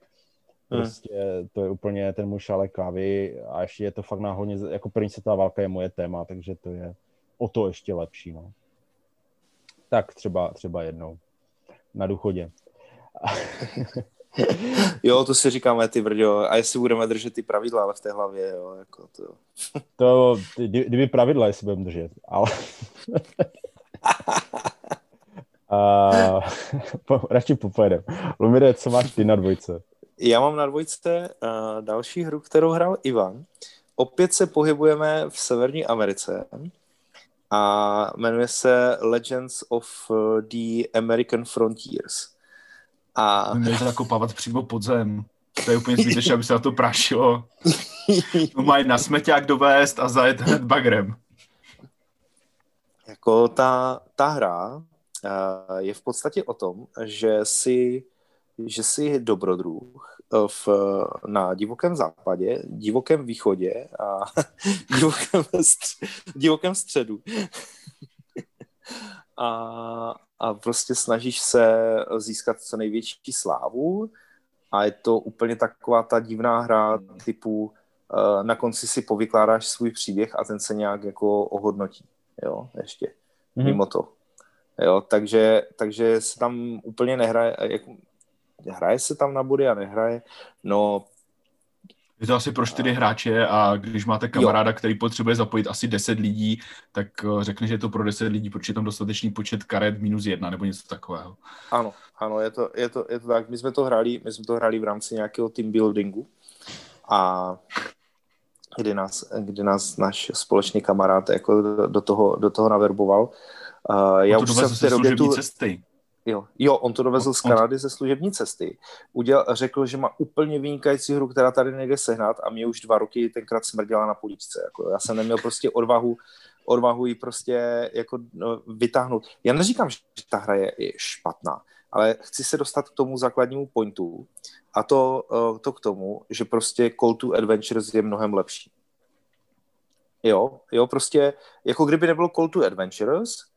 Speaker 2: Prostě to je úplně ten můj šálek kávy a ještě je to fakt náhodně, jako první světová válka je moje téma, takže to je o to ještě lepší, no. Tak třeba, třeba jednou na důchodě.
Speaker 1: Jo, to si říkáme ty vrďo, a jestli budeme držet ty pravidla, ale v té hlavě, jo, jako to,
Speaker 2: To, kdy- kdyby pravidla, jestli budeme držet, ale... uh, po, radši popojedem. Lumire, co máš ty na dvojce?
Speaker 1: Já mám na dvojce uh, další hru, kterou hrál Ivan. Opět se pohybujeme v Severní Americe a jmenuje se Legends of uh, the American Frontiers. A
Speaker 4: Měli zakopávat přímo pod zem. To je úplně zbytečné, aby se na to prášilo. To mají na smeťák dovést a zajet hned bagrem.
Speaker 1: jako ta, ta hra uh, je v podstatě o tom, že si, že si dobrodruh uh, v, na divokém západě, divokém východě a divokém, stř- divokém středu. a, a prostě snažíš se získat co největší slávu a je to úplně taková ta divná hra typu uh, na konci si povykládáš svůj příběh a ten se nějak jako ohodnotí jo, ještě,
Speaker 2: Mhm.
Speaker 1: mimo to. Jo, takže, takže se tam úplně nehraje, jako, hraje se tam na body a nehraje, no
Speaker 4: Je to asi pro čtyři hráče a když máte kamaráda, který potřebuje zapojit asi 10 lidí, tak eh, řekne, že je to pro 10 lidí, protože je tam dostatečný počet karet minus jedna nebo něco takového.
Speaker 1: ano, ano, je to, je to, je to tak, my jsme to hráli, my jsme to hráli v rámci nějakého team buildingu a kdy nás, kdy nás náš společný kamarád jako do, toho, do toho naverboval. Uh, já
Speaker 4: to
Speaker 1: už jsem v té době tu,
Speaker 4: cesty.
Speaker 1: Jo, jo, on to dovezl z Kanady ze služební cesty. Udělal, řekl, že má úplně vynikající hru, která tady nejde sehnat a mě už dva roky tenkrát smrděla na políčce. Jako, já jsem neměl prostě odvahu, odvahu ji prostě jako no, vytáhnout. Já neříkám, že ta hra je, je špatná, ale chci se dostat k tomu základnímu pointu a to, uh, to k tomu, že prostě Call to Adventures je mnohem lepší. Jo, jo, prostě jako kdyby nebylo Call to Adventures,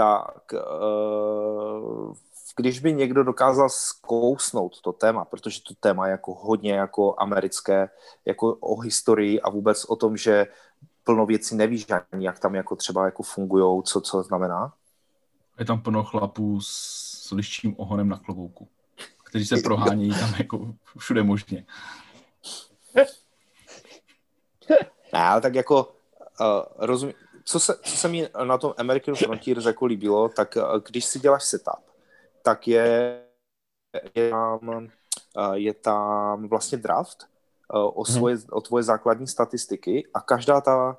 Speaker 1: tak uh, když by někdo dokázal zkousnout to téma, protože to téma je jako hodně jako americké, jako o historii a vůbec o tom, že plno věcí nevíš ani, jak tam jako třeba jako fungujou, co, co znamená.
Speaker 4: Je tam plno chlapů s liščím ohonem na klobouku, kteří se prohání tam jako všude možně.
Speaker 1: Ne, ale tak jako uh, rozumím, co se, co se mi na tom American Frontier jako líbilo, tak uh, když si děláš setup, tak je, je, tam, uh, je tam vlastně draft uh, o, mhm. svoje, hmm. o tvoje základní statistiky a každá ta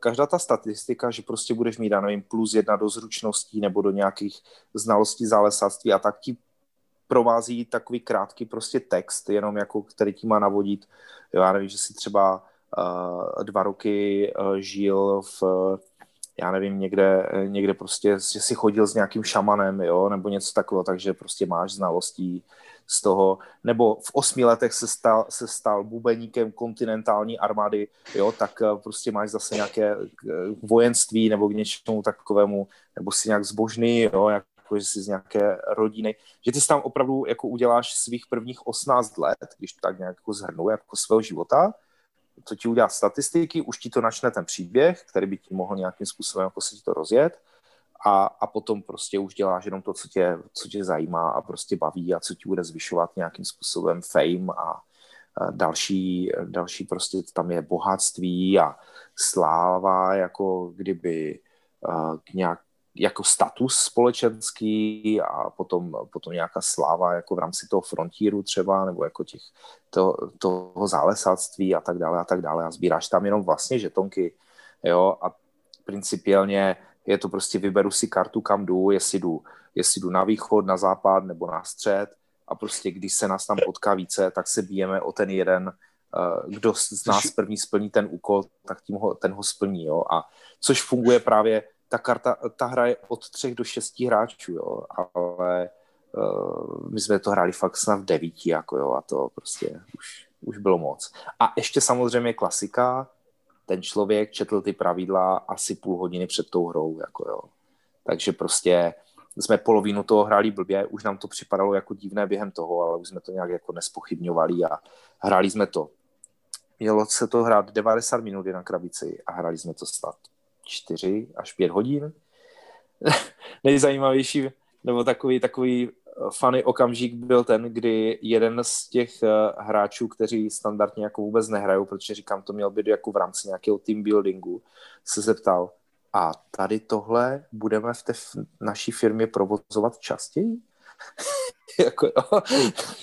Speaker 1: každá ta statistika, že prostě budeš mít, já nevím, plus jedna do zručností nebo do nějakých znalostí zálesáctví a tak ti provází takový krátký prostě text, jenom jako, který ti má navodit, já nevím, že si třeba dva roky uh, žil v já nevím, někde, někde prostě, si chodil s nějakým šamanem, jo, nebo něco takového, takže prostě máš znalostí z toho, nebo v osmi letech se stal, se stal bubeníkem kontinentální armády, jo, tak prostě máš zase nějaké vojenství nebo k něčemu takovému, nebo si nějak zbožný, jo, jak že jsi z nějaké rodiny, že ty si tam opravdu jako uděláš svých prvních 18 let, když to tak nějak jako zhrnu, jako svého života, to ti udělá statistiky, už ti to načne ten příběh, který by ti mohl nějakým způsobem jako se ti to rozjet. A, a potom prostě už děláš jenom to, co tě, co tě zajímá a prostě baví a co ti bude zvyšovat nějakým způsobem fame a, a další, další prostě tam je bohatství a sláva, jako kdyby uh, nějak, jako status společenský a potom, potom nějaká sláva jako v rámci toho frontíru třeba, nebo jako těch, to, toho zálesáctví a tak dále a tak dále. A sbíráš tam jenom vlastně žetonky, jo, a principiálně je to prostě vyberu si kartu, kam jdu, jestli jdu, jestli jdu na východ, na západ nebo na střed. A prostě když se nás tam potká více, tak se bijeme o ten jeden, kdo z nás první splní ten úkol, tak tím ho, ten ho splní, jo, a což funguje právě ta karta, ta hra je od třech do šesti hráčů, jo, ale uh, my jsme to hráli fakt snad v devíti, jako jo, a to prostě už, už bylo moc. A ještě samozřejmě klasika, ten člověk četl ty pravidla asi půl hodiny před tou hrou, jako jo. Takže prostě jsme polovinu toho hráli blbě, už nám to připadalo jako divné během toho, ale už jsme to nějak jako nespochybňovali a hráli jsme to. Mělo se to hrát 90 minut na krabici a hráli jsme to snad 4 až 5 hodin. Nejzajímavější, nebo takový, takový eh, funny okamžik byl ten, kdy jeden z těch eh, hráčů, kteří standardně jako vůbec nehrajou, protože říkám, to měl být jako v rámci nějakého team buildingu, se zeptal, a tady tohle budeme v té naší firmě provozovat častěji? jako, jo,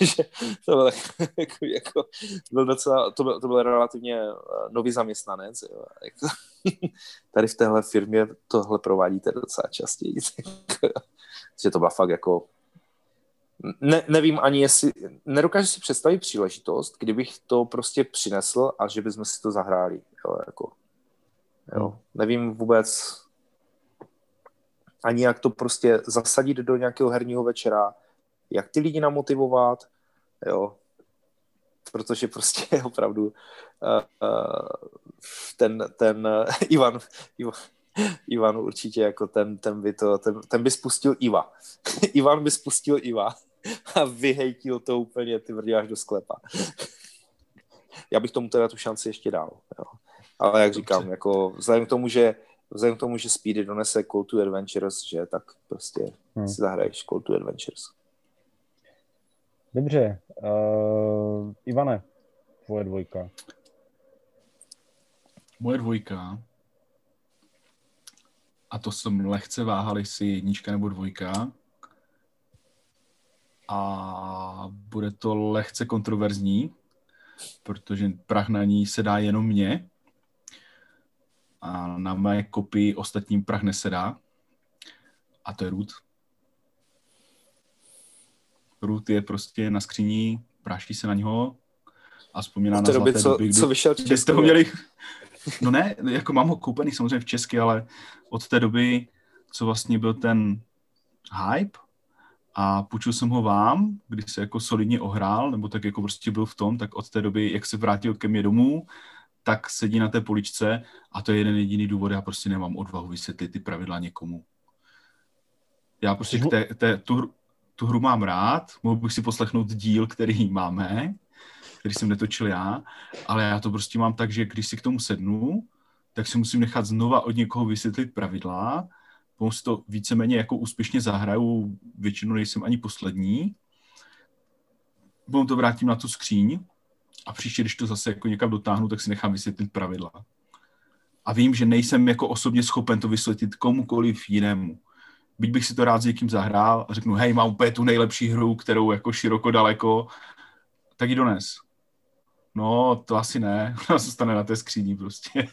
Speaker 1: že to byl, jako, jako, byl docela, to byl, to byl relativně eh, nový zaměstnanec. Jo, jako, tady v téhle firmě tohle provádíte docela častěji. Jako, že to byla fakt jako ne, nevím ani jestli, nedokážu si představit příležitost, kdybych to prostě přinesl a že bychom si to zahráli. Jo, jako, jo. Nevím vůbec ani jak to prostě zasadit do nějakého herního večera, jak ty lidi namotivovat, jo, protože prostě opravdu uh, uh, ten, ten uh, Ivan, Ivan, Ivan určitě jako ten, ten by to, ten, ten by spustil Iva. Ivan by spustil Iva a vyhejtil to úplně ty vrdě až do sklepa. Já bych tomu teda tu šanci ještě dal. Jo. Ale jak říkám, jako vzhledem k tomu, že vzhledem k tomu, že Speedy donese Call to Adventures, že tak prostě hmm. si zahraješ Call to Adventures.
Speaker 2: Dobře. Uh, Ivane, tvoje dvojka.
Speaker 4: Moje dvojka. A to jsem lehce váhal, jestli jednička nebo dvojka. A bude to lehce kontroverzní, protože prach na ní se dá jenom mě. A na mé kopii ostatním prach nesedá. A to je Root. Root je prostě na skříní, práští se na něho a vzpomíná na zlaté
Speaker 1: co,
Speaker 4: doby, kdy,
Speaker 1: co vyšel
Speaker 4: kdy jste ho měli... No ne, jako mám ho koupený samozřejmě v česky, ale od té doby, co vlastně byl ten hype a půjčil jsem ho vám, když se jako solidně ohrál, nebo tak jako prostě byl v tom, tak od té doby, jak se vrátil ke mně domů, tak sedí na té poličce a to je jeden jediný důvod, já prostě nemám odvahu vysvětlit ty pravidla někomu. Já prostě k té, té, tu, hru- tu hru mám rád, mohl bych si poslechnout díl, který máme, který jsem netočil já, ale já to prostě mám tak, že když si k tomu sednu, tak si musím nechat znova od někoho vysvětlit pravidla, potom si to víceméně jako úspěšně zahraju, většinou nejsem ani poslední, potom to vrátím na tu skříň a příště, když to zase jako někam dotáhnu, tak si nechám vysvětlit pravidla. A vím, že nejsem jako osobně schopen to vysvětlit komukoliv jinému. Byť bych si to rád s někým zahrál a řeknu, hej, mám úplně tu nejlepší hru, kterou jako široko daleko, tak ji dones. No, to asi ne. Ona zůstane na té skříni prostě.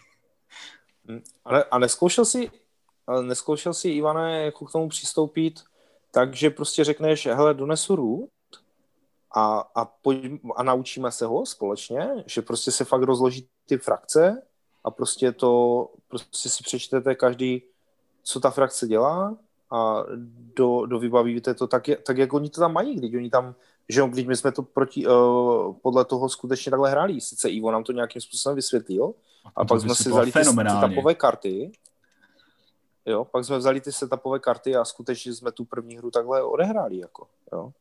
Speaker 1: Ale, a neskoušel si, neskoušel si, Ivane, jako k tomu přistoupit takže prostě řekneš, hele, donesu root a, a, pojď, a naučíme se ho společně, že prostě se fakt rozloží ty frakce a prostě to, prostě si přečtete každý, co ta frakce dělá a do, do vybavíte to tak, tak, jak oni to tam mají, když oni tam, že jo, když my jsme to proti, uh, podle toho skutečně takhle hráli, sice Ivo nám to nějakým způsobem vysvětlil, a pak jsme si vzali ty setupové karty, jo, pak jsme vzali ty setupové karty a skutečně jsme tu první hru takhle odehráli, jako, jo.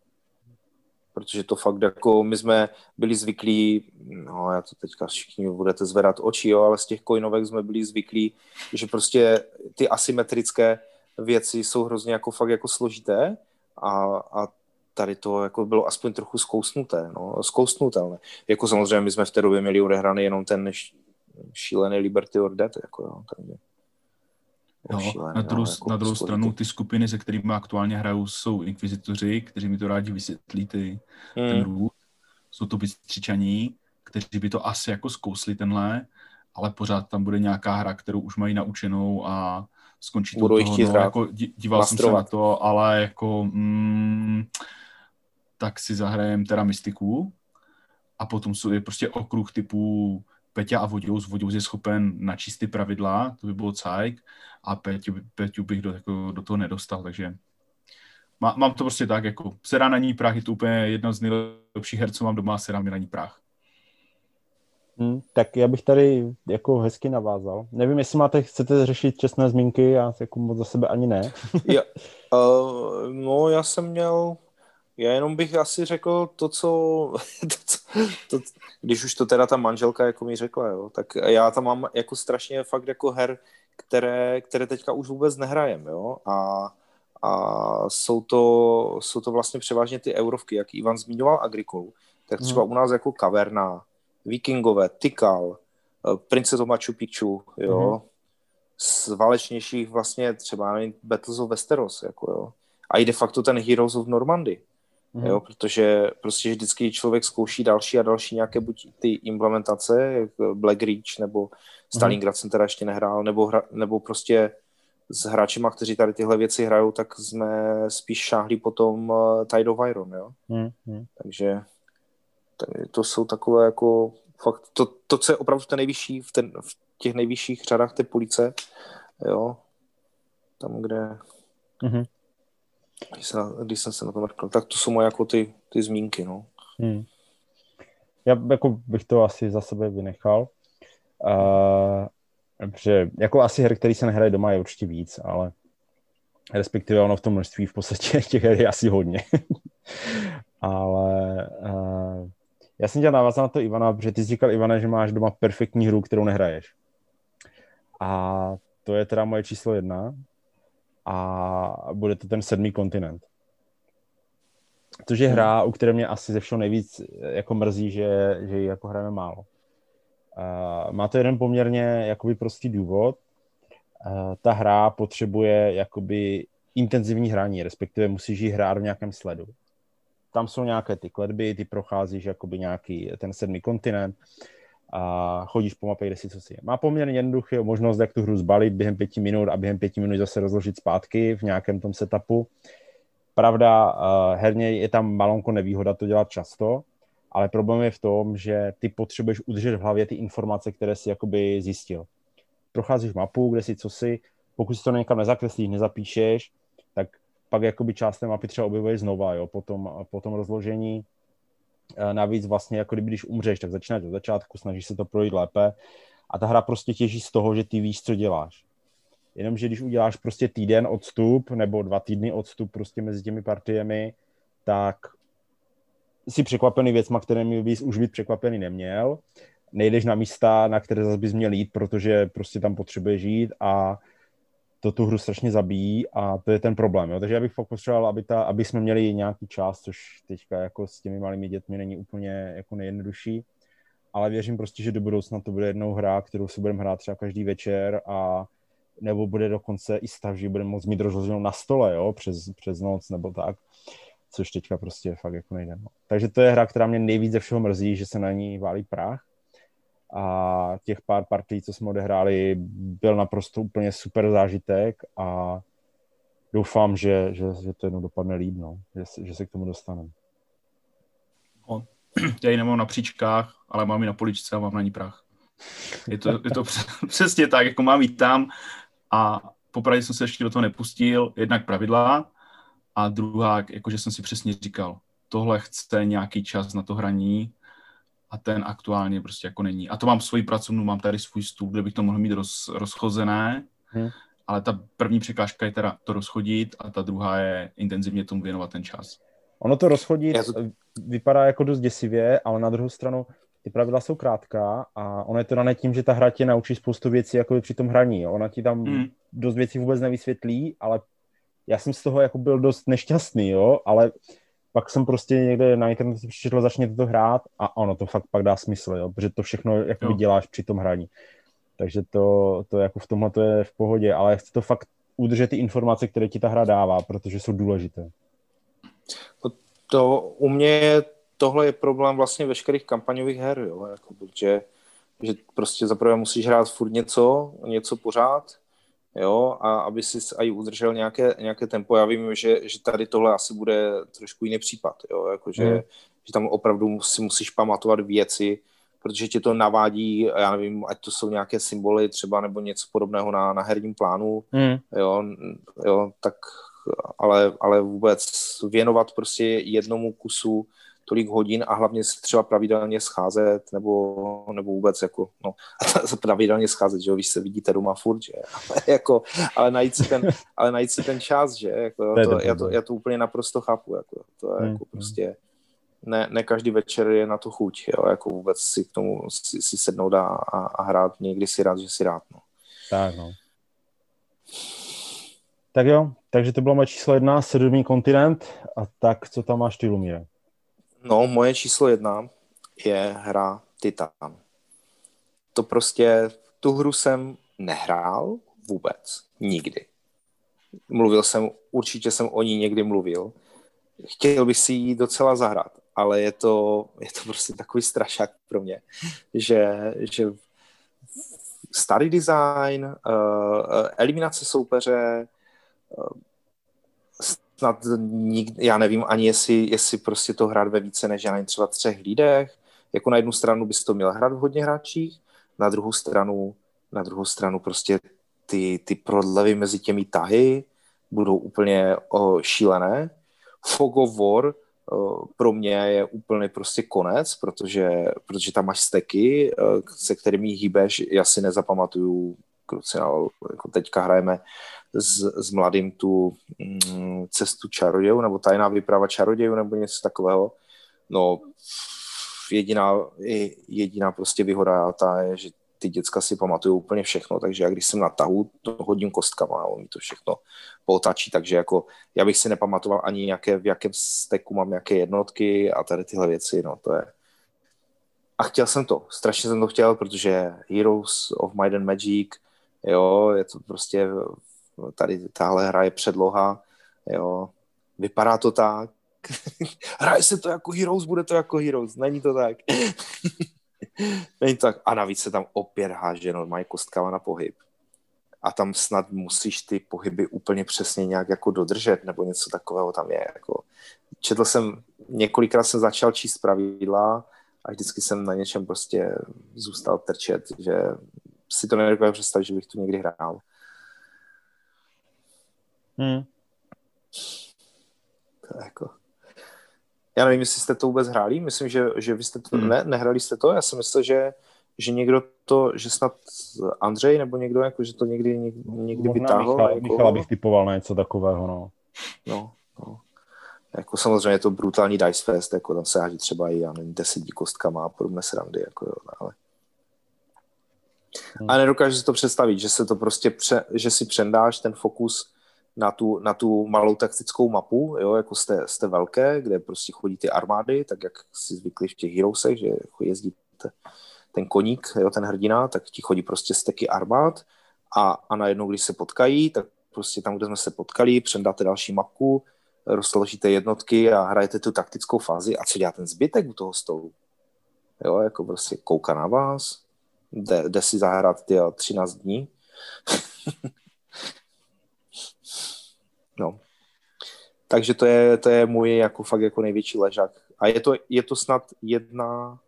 Speaker 1: Protože to fakt jako my jsme byli zvyklí, no já to teďka všichni budete zvedat oči, jo, ale z těch coinovek jsme byli zvyklí, že prostě ty asymetrické věci jsou hrozně jako fakt jako složité a, a tady to jako bylo aspoň trochu zkousnuté, no, zkousnutelné. Jako samozřejmě my jsme v té době měli odehraný jenom ten šílený Liberty or Dead, jako jo, takže.
Speaker 4: Jo, šílený, na druhou, jako na druhou stranu ty skupiny, se kterými aktuálně hrajou, jsou inkvizitoři, kteří mi to rádi vysvětlí ty, hmm. ten růd. Jsou to bystřičaní, kteří by to asi jako zkousli tenhle, ale pořád tam bude nějaká hra, kterou už mají naučenou a skončí to toho,
Speaker 1: no,
Speaker 4: jako díval Mastrovat. jsem se na to, ale jako mm, tak si zahrajem teda mystiku a potom jsou je prostě okruh typu Peťa a Voděus. Voděus je schopen načíst ty pravidla, to by bylo cajk, a Peťu, Peťu bych do, jako, do toho nedostal, takže má, mám to prostě tak, jako sedá na ní prach, je to úplně jedna z nejlepších her, co mám doma, sedá mi na ní prach.
Speaker 2: Hmm, tak já bych tady jako hezky navázal. Nevím, jestli máte, chcete řešit čestné zmínky, já jako moc za sebe ani ne.
Speaker 1: ja, uh, no, já jsem měl, já jenom bych asi řekl to, co, to, co to, když už to teda ta manželka jako mi řekla, jo, tak já tam mám jako strašně fakt jako her, které, které teďka už vůbec nehrajem, jo, a, a jsou to, jsou to vlastně převážně ty eurovky, jak Ivan zmiňoval Agricolu, tak třeba hmm. u nás jako Kaverna, Vikingové, Tykal, eh, Princess of Machu Picchu, jo, mm-hmm. z válečnějších vlastně třeba nevím, Battles of Westeros, jako jo. A i de facto ten Heroes of Normandy, mm-hmm. jo, protože prostě vždycky člověk zkouší další a další nějaké buď ty implementace, jak Black Reach, nebo Stalingrad mm-hmm. jsem teda ještě nehrál, nebo, hra, nebo prostě s hráčima, kteří tady tyhle věci hrajou, tak jsme spíš šáhli potom uh, Tide of Iron, jo. Mm-hmm. Takže to jsou takové jako fakt, to, to co je opravdu v, té nejvyšší, v, ten, v těch nejvyšších řadách té police, jo, tam, kde mm-hmm. Když, se, když jsem se na to mrkl, tak to jsou moje jako ty, ty zmínky, no. Hmm.
Speaker 2: Já jako bych to asi za sebe vynechal, uh, protože jako asi her, který se nehraje doma, je určitě víc, ale respektive ono v tom množství v podstatě těch her je asi hodně. ale uh, já jsem chtěl navázat na to Ivana, protože ty jsi říkal, Ivana, že máš doma perfektní hru, kterou nehraješ. A to je teda moje číslo jedna. A bude to ten sedmý kontinent. Což je hra, u které mě asi ze všeho nejvíc jako mrzí, že, že ji jako hrajeme málo. Uh, má to jeden poměrně jakoby prostý důvod. Uh, ta hra potřebuje jakoby intenzivní hraní, respektive musíš ji hrát v nějakém sledu tam jsou nějaké ty kletby, ty procházíš jakoby nějaký ten sedmý kontinent a chodíš po mapě, kde si co si je. Má poměrně jednoduchý možnost, jak tu hru zbalit během pěti minut a během pěti minut zase rozložit zpátky v nějakém tom setupu. Pravda, uh, herně je tam malonko nevýhoda to dělat často, ale problém je v tom, že ty potřebuješ udržet v hlavě ty informace, které si jakoby zjistil. Procházíš mapu, kde si co si, pokud si to někam nezakreslíš, nezapíšeš, tak pak jakoby část té mapy třeba objevuješ znova, jo, po tom, po tom rozložení. Navíc vlastně, jako kdyby když umřeš, tak začínáš od začátku, snažíš se to projít lépe a ta hra prostě těží z toho, že ty víš, co děláš. Jenomže když uděláš prostě týden odstup nebo dva týdny odstup prostě mezi těmi partiemi, tak si překvapený věcma, kterými bys už být překvapený neměl. Nejdeš na místa, na které zase bys měl jít, protože prostě tam potřebuješ jít a to tu hru strašně zabíjí a to je ten problém. Jo. Takže já bych fakt potřeboval, aby, ta, aby jsme měli nějaký čas, což teďka jako s těmi malými dětmi není úplně jako nejjednodušší, ale věřím prostě, že do budoucna to bude jednou hra, kterou si budeme hrát třeba každý večer a nebo bude dokonce i stav, že budeme moct mít rozloženou na stole, jo, přes, přes noc nebo tak, což teďka prostě fakt jako nejde. No. Takže to je hra, která mě nejvíc ze všeho mrzí, že se na ní válí prach a těch pár partí, co jsme odehráli, byl naprosto úplně super zážitek a doufám, že, že, že to jednou dopadne líp, no. že, že se k tomu dostaneme.
Speaker 4: No, já ji nemám na příčkách, ale mám ji na poličce a mám na ní prach. Je to, je to přesně tak, jako mám ji tam a popravdě jsem se ještě do toho nepustil, jednak pravidla a druhá, jakože jsem si přesně říkal, tohle chce nějaký čas na to hraní, a ten aktuálně prostě jako není. A to mám svoji pracovnu, mám tady svůj stůl, kde bych to mohl mít roz, rozchozené, hmm. ale ta první překážka je teda to rozchodit a ta druhá je intenzivně tomu věnovat ten čas.
Speaker 2: Ono to rozchodit to... vypadá jako dost děsivě, ale na druhou stranu ty pravidla jsou krátká a ono je to dané tím, že ta hra tě naučí spoustu věcí jako při tom hraní. Jo. Ona ti tam hmm. dost věcí vůbec nevysvětlí, ale já jsem z toho jako byl dost nešťastný, jo, ale pak jsem prostě někde na internetu přečetl, začněte to hrát a ono to fakt pak dá smysl, jo, protože to všechno jako děláš při tom hraní. Takže to, to jako v tomhle to je v pohodě, ale chci to fakt udržet ty informace, které ti ta hra dává, protože jsou důležité.
Speaker 1: To, to u mě tohle je problém vlastně veškerých kampaňových her, jo, jako, protože že prostě zaprvé musíš hrát furt něco, něco pořád, jo, a aby si i udržel nějaké, nějaké tempo. Já vím, že, že tady tohle asi bude trošku jiný případ, jo, jakože, mm. že tam opravdu si musíš pamatovat věci, protože tě to navádí, já nevím, ať to jsou nějaké symboly třeba nebo něco podobného na, na herním plánu, mm. jo, jo, tak ale, ale vůbec věnovat prostě jednomu kusu tolik hodin a hlavně se třeba pravidelně scházet nebo, nebo vůbec jako, no, pravidelně scházet, že jo, když se vidíte doma furt, že, ale, jako, ale, najít si ten, ale najít si ten čas, že, jako, to, já, to, já to úplně naprosto chápu, jako, to je hmm. jako prostě, ne, ne každý večer je na to chuť, jo, jako vůbec si k tomu si, si sednout a, a, a hrát, někdy si rád, že si rád, no.
Speaker 2: Tak, no. Tak jo, takže to bylo moje číslo jedna, sedmý kontinent. A tak, co tam máš ty, Lumíre?
Speaker 1: No, moje číslo jedna je hra Titan. To prostě, tu hru jsem nehrál vůbec, nikdy. Mluvil jsem, určitě jsem o ní někdy mluvil. Chtěl bych si ji docela zahrát, ale je to, je to prostě takový strašák pro mě, že, že starý design, uh, eliminace soupeře, uh, snad nik, já nevím ani, jestli, jestli prostě to hrát ve více než já třeba třech lidech. Jako na jednu stranu bys to měl hrát v hodně hráčích, na druhou stranu, na druhou stranu prostě ty, ty prodlevy mezi těmi tahy budou úplně o, šílené. Fog of War o, pro mě je úplně prostě konec, protože, protože tam máš steky, se kterými hýbeš, já si nezapamatuju kruciál, jako teďka hrajeme s, s mladým tu mm, cestu čarodějů, nebo tajná výprava čarodějů, nebo něco takového. No, jediná, jediná prostě výhoda ta je, že ty děcka si pamatují úplně všechno, takže já když jsem na tahu, to hodím kostkama a oni to všechno potačí, takže jako já bych si nepamatoval ani nějaké, v jakém steku mám nějaké jednotky a tady tyhle věci, no to je. A chtěl jsem to, strašně jsem to chtěl, protože Heroes of Might and Magic, jo, je to prostě tady tahle hra je předloha, jo, vypadá to tak, hraje se to jako Heroes, bude to jako Heroes, není to tak. není to tak. A navíc se tam opět háže normálně kostkama na pohyb. a tam snad musíš ty pohyby úplně přesně nějak jako dodržet, nebo něco takového tam je. Jako. Četl jsem, několikrát jsem začal číst pravidla a vždycky jsem na něčem prostě zůstal trčet, že si to nedokážu představit, že bych tu někdy hrál.
Speaker 2: Hmm.
Speaker 1: To je jako... Já nevím, jestli jste to vůbec hráli, myslím, že, že vy jste to,
Speaker 4: Hmm.
Speaker 1: ne, nehrali jste to, já jsem myslel, že, že někdo to, že snad Andřej nebo někdo, jako, že to někdy, někdy, někdy
Speaker 2: Možná
Speaker 1: vytáhl.
Speaker 2: Michal,
Speaker 1: jako,
Speaker 2: Michala bych typoval na něco takového, no.
Speaker 1: No, no. Jako samozřejmě je to brutální dice fest, jako tam se hádí třeba i, já nevím, deseti kostkama a podobné srandy, jako jo, ale...
Speaker 2: Hmm.
Speaker 1: A nedokážu si to představit, že se to prostě, pře, že si přendáš ten fokus na tu, na tu malou taktickou mapu, jo, jako jste, jste velké, kde prostě chodí ty armády, tak jak si zvykli v těch Heroesech, že jako jezdí te- ten koník, jo, ten hrdina, tak ti chodí prostě steky armád a, a najednou, když se potkají, tak prostě tam, kde jsme se potkali, přendáte další mapku, rozložíte jednotky a hrajete tu taktickou fázi a co dělá ten zbytek u toho stolu? Jo, jako prostě kouká na vás, jde, jde si zahrát ty 13 dní. no. Takže to je, to je můj jako fakt jako největší ležák. A je to, je to snad jedna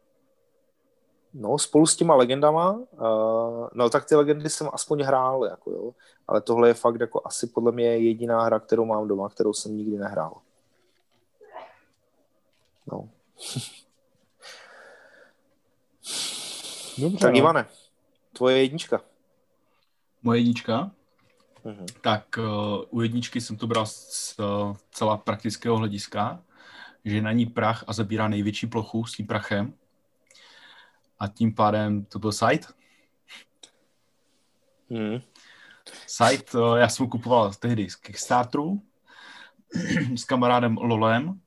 Speaker 1: No, spolu s těma legendama, uh, no tak ty legendy jsem aspoň hrál, jako jo, ale tohle je fakt jako asi podle mě jediná hra, kterou mám doma, kterou jsem nikdy nehrál. No.
Speaker 2: Dobře,
Speaker 1: Tak
Speaker 2: no.
Speaker 1: Ivane, tvoje jednička.
Speaker 4: Moje jednička?
Speaker 1: Mhm.
Speaker 4: Tak uh, u jedničky jsem to bral z uh, celá praktického hlediska, že na ní prach a zabírá největší plochu s tím prachem. A tím pádem to byl site.
Speaker 1: Mhm.
Speaker 4: Site, uh, já jsem kupoval tehdy z Kickstarteru s kamarádem Lolem,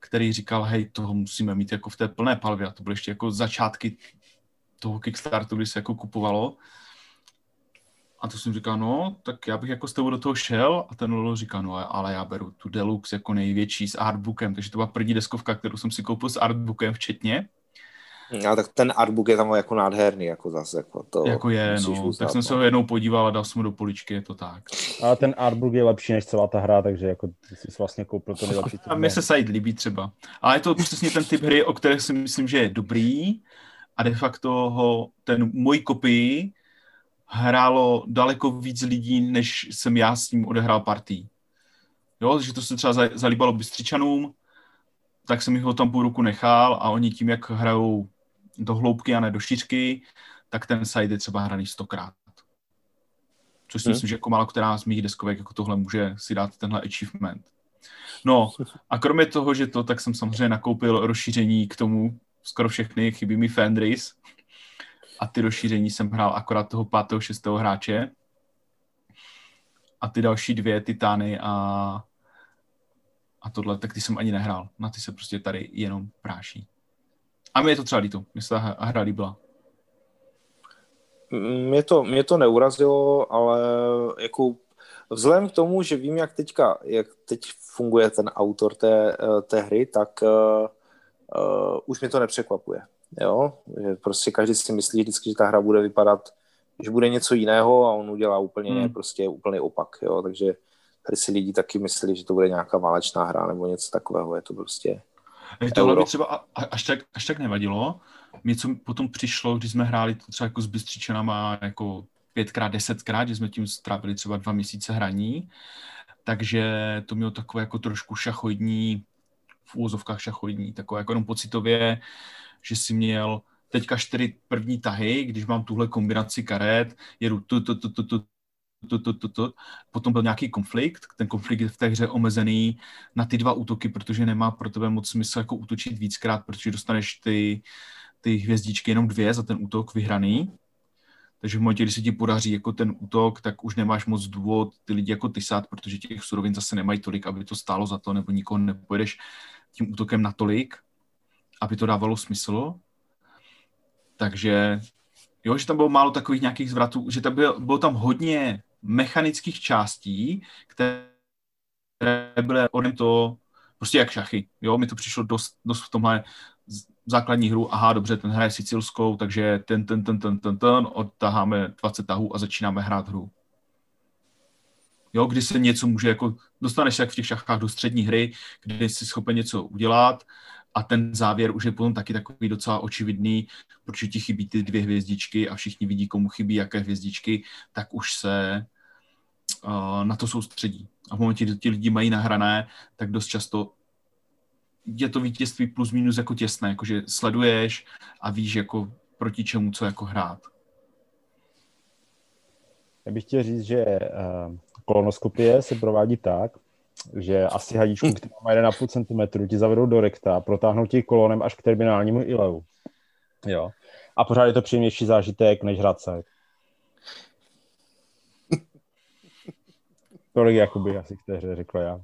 Speaker 4: který říkal, hej, toho musíme mít jako v té plné palvě. A to byly ještě jako začátky toho Kickstarteru, kdy se jako kupovalo. A to jsem říkal, no, tak já bych jako s tebou do toho šel a ten Lolo říká, no, ale já beru tu Deluxe jako největší s artbookem, takže to byla první deskovka, kterou jsem si koupil s artbookem včetně.
Speaker 1: A tak ten artbook je tam jako nádherný, jako zase. Jako, to
Speaker 4: jako je, no.
Speaker 1: uznat,
Speaker 4: tak jsem se ho jednou podíval a dal jsem ho do poličky, je to tak.
Speaker 2: Ale ten artbook je lepší než celá ta hra, takže jako ty jsi vlastně koupil to nejlepší.
Speaker 4: A mně se Side líbí třeba. Ale je to přesně ten typ hry, o které si myslím, že je dobrý a de facto ho, ten můj kopii hrálo daleko víc lidí, než jsem já s ním odehrál partí. Jo, že to se třeba za- zalíbalo Bystřičanům, tak jsem jich ho tam půl roku nechal a oni tím, jak hrajou do hloubky a ne do šířky, tak ten side je třeba hraný stokrát. Což si
Speaker 1: Hmm.
Speaker 4: myslím, že jako málo která z mých deskovek jako tohle může si dát tenhle achievement. No a kromě toho, že to, tak jsem samozřejmě nakoupil rozšíření k tomu, skoro všechny, chybí mi Fendris. A ty rozšíření jsem hrál akorát toho 5. 6. hráče. A ty další dvě, Titány a, a tohle, tak ty jsem ani nehrál. Na ty se prostě tady jenom práší. A mě je to třeba líto, mně se ta hra- hra líbila.
Speaker 1: Mě to, mě to neurazilo, ale jako vzhledem k tomu, že vím, jak teďka, jak teď funguje ten autor té, eh, té hry, tak uh, uh, už mě to nepřekvapuje. Jo? Že prostě každý si myslí vždycky, že ta hra bude vypadat, že bude něco jiného a on udělá úplně
Speaker 4: Hmm.
Speaker 1: prostě úplný opak. Jo? Takže tady si lidi taky myslí, že to bude nějaká válečná hra nebo něco takového. Je to prostě...
Speaker 4: Tohle
Speaker 1: Euro.
Speaker 4: by třeba až tak, až tak nevadilo. Mě co potom přišlo, když jsme hráli to třeba jako s Bystřičanama jako pětkrát, desetkrát, že jsme tím strávili třeba dva měsíce hraní, takže to mělo takové jako trošku šachoidní, v úzovkách šachovní, takové jako jenom pocitově, že si měl teďka čtyři první tahy, když mám tuhle kombinaci karet, jedu tu, tu, tu, tu, tu, to, to, to, to. Potom byl nějaký konflikt, ten konflikt je v té hře omezený na ty dva útoky, protože nemá pro tebe moc smysl jako útočit víckrát, protože dostaneš ty, ty hvězdičky jenom dvě za ten útok vyhraný. Takže v momentě, kdy se ti podaří jako ten útok, tak už nemáš moc důvod ty lidi jako tysat, protože těch surovin zase nemají tolik, aby to stálo za to, nebo nikoho nepojedeš tím útokem natolik, aby to dávalo smysl. Takže jo, že tam bylo málo takových nějakých zvratů, že tam bylo, bylo tam hodně mechanických částí, které byly ode to prostě jak šachy. Jo, mi to přišlo dost, dost v tomhle základní hru, aha, dobře, ten hraje sicilskou, takže ten, ten, ten, ten, ten, ten, odtaháme 20 tahů a začínáme hrát hru. jo, kdy se něco může, jako dostaneš se jak v těch šachách do střední hry, kdy jsi schopen něco udělat a ten závěr už je potom taky takový docela očividný, protože ti chybí ty dvě hvězdičky a všichni vidí, komu chybí jaké hvězdičky, tak už se uh, na to soustředí. A v momentě, kdy ti lidi mají nahrané, tak dost často je to vítězství plus minus jako těsné, jakože sleduješ a víš jako proti čemu co jako hrát.
Speaker 2: Já bych chtěl říct, že uh, kolonoskopie se provádí tak, že asi hadičku, která má 1,5 cm, ti zavedou do rekta, protáhnou ti kolonem až k terminálnímu ilevu. Jo. A pořád je to příjemnější zážitek, než hrát se. Tolik jakoby asi k té hře řekl já.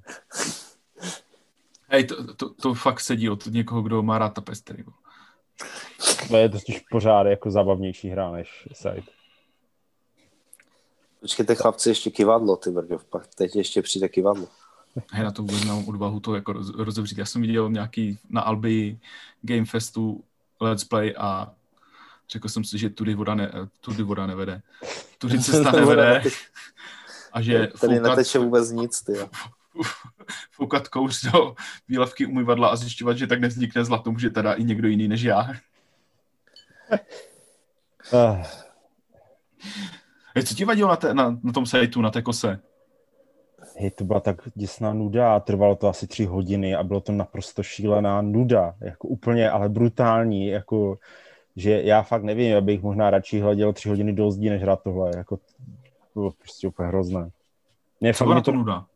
Speaker 4: Hej, to, to, to fakt sedí od někoho, kdo má rád tapestry.
Speaker 2: To je totiž pořád jako zabavnější hra než site.
Speaker 1: Počkejte chlapci, ještě kivadlo, ty brďo, pak teď ještě přijde kivadlo.
Speaker 4: Hej, na to vůbec nemám odvahu to jako roz, rozevřít. Já jsem viděl nějaký na Albi Game Festu Let's Play a řekl jsem si, že tudy voda, ne, tudy voda nevede. Tudy cesta nevede. A že
Speaker 1: Tady foukat, neteče vůbec nic, ty.
Speaker 4: Foukat kouř do výlavky umyvadla a zjišťovat, že tak nevznikne zlato, může teda i někdo jiný než já. Uh. Co ti vadilo na, te, na, na tom sajtu, na té kose?
Speaker 2: Hej, to byla tak děsná nuda a trvalo to asi tři hodiny a bylo to naprosto šílená nuda, jako úplně, ale brutální, jako, že já fakt nevím, abych možná radši hleděl tři hodiny do zdí, než hrát tohle, jako, to bylo prostě úplně hrozné.
Speaker 4: Ne, Co byla to nuda?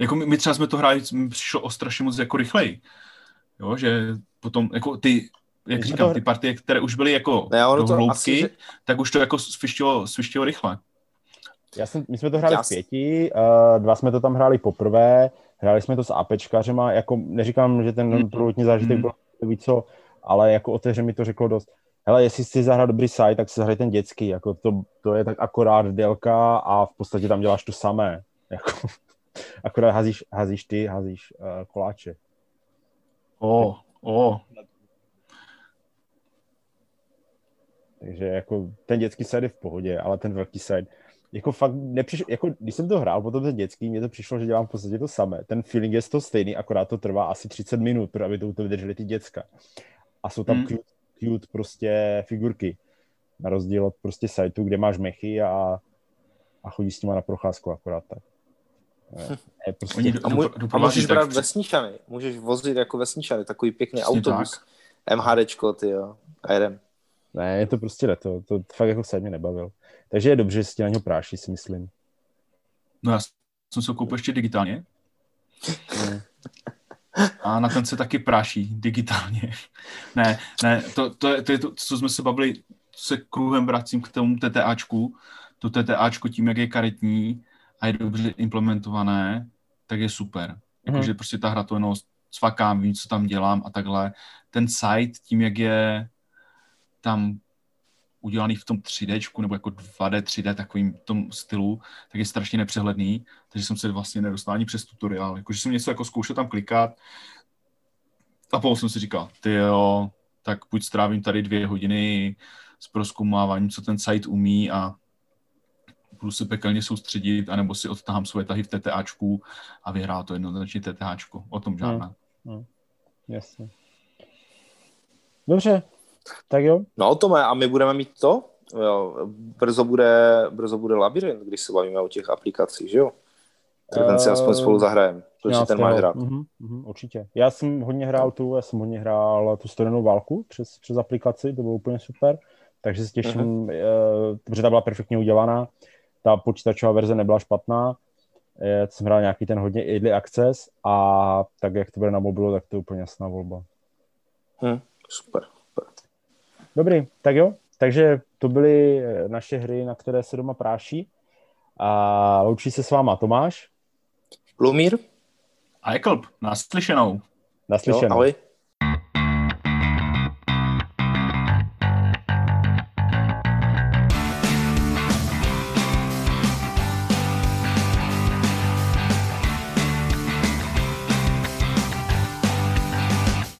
Speaker 4: Jako my, my třeba jsme to hráli, mi přišlo o strašně moc jako rychleji. Jo, že potom, jako ty, jak říkám, ty partie, které už byly jako ne, do hloubky, asi, že... tak už to jako svištilo, svištilo rychle.
Speaker 2: Já jsem, my jsme to hráli Já... v pěti, uh, dva jsme to tam hráli poprvé, hráli jsme to s APčkařema, jako neříkám, že ten mm-hmm. prvotní zážitek mm-hmm. byl víc co, ale jako o té hře mi to řeklo dost. Hele, jestli chci zahrát dobrý site, tak si zahraj ten dětský, jako to, to je tak akorát délka a v podstatě tam děláš to samé. Jako, akorát házíš, házíš ty, házíš uh, koláče.
Speaker 4: O, oh, o. Oh.
Speaker 2: Takže jako ten dětský side je v pohodě, ale ten velký side, jako fakt nepřišlo, jako když jsem to hrál, potom ten dětský, mně to přišlo, že dělám v podstatě to samé. Ten feeling je to stejný, akorát to trvá asi 30 minut, aby to, to vydrželi ty děcka. A jsou tam hmm. cute, cute prostě figurky. Na rozdíl od prostě sajtu, kde máš mechy a, a chodí s nima na procházku akorát tak.
Speaker 1: Je prostě... Oni a, můj, a můžeš brát tak... vesničany, můžeš vozit jako vesničany, takový pěkný Přesně autobus, tak. MHDčko, ty jo, a jedem.
Speaker 2: Ne, je to prostě leto, to fakt jako se mě nebavil. Takže je dobře, že si na něho práší, si myslím.
Speaker 4: No já jsem se koupil ještě digitálně. A na ten se taky práší digitálně. ne, ne, to, to, je, to je to, co jsme se bavili, se kruhem vracím k tomu TTAčku. To TTAčko tím, jak je karetní a je dobře implementované, tak je super. Jakože mm. prostě ta hra to jenom cvakám, vím, co tam dělám a takhle. Ten site, tím, jak je tam udělaný v tom 3D, nebo jako 2D, 3D, takovým tom stylu, tak je strašně nepřehledný, takže jsem se vlastně nedostal ani přes tutoriál. Jakože jsem něco jako zkoušel tam klikat a potom jsem si říkal, ty jo, tak buď strávím tady dvě hodiny s proskoumáváním, co ten site umí a budu se pekelně soustředit, anebo si odtahám svoje tahy v TTAčku a vyhrá to jednoznačně TTAčko. O tom žádná. Hmm. Hmm.
Speaker 2: Jasně. Dobře, tak jo.
Speaker 1: No to má, a my budeme mít to? Jo, brzo bude, brzo bude labirint, když se bavíme o těch aplikacích, že jo? Tak ten si aspoň spolu zahrajeme, protože ten máš hrát.
Speaker 2: Uh-huh, uh-huh, určitě. Já jsem hodně hrál tu, já jsem hodně hrál tu studenou válku přes, přes aplikaci, to bylo úplně super, takže se těším, uh-huh. uh, protože ta byla perfektně udělaná, ta počítačová verze nebyla špatná, já jsem hrál nějaký ten hodně early access a tak, jak to bude na mobilu, tak to je úplně jasná volba.
Speaker 1: Hmm, super.
Speaker 2: Dobrý, tak jo. Takže to byly eh, naše hry, na které se doma práší. A loučí se s váma Tomáš.
Speaker 1: Lumír.
Speaker 4: A Eklb. Naslyšenou.
Speaker 2: Naslyšenou. Jo, ahoj.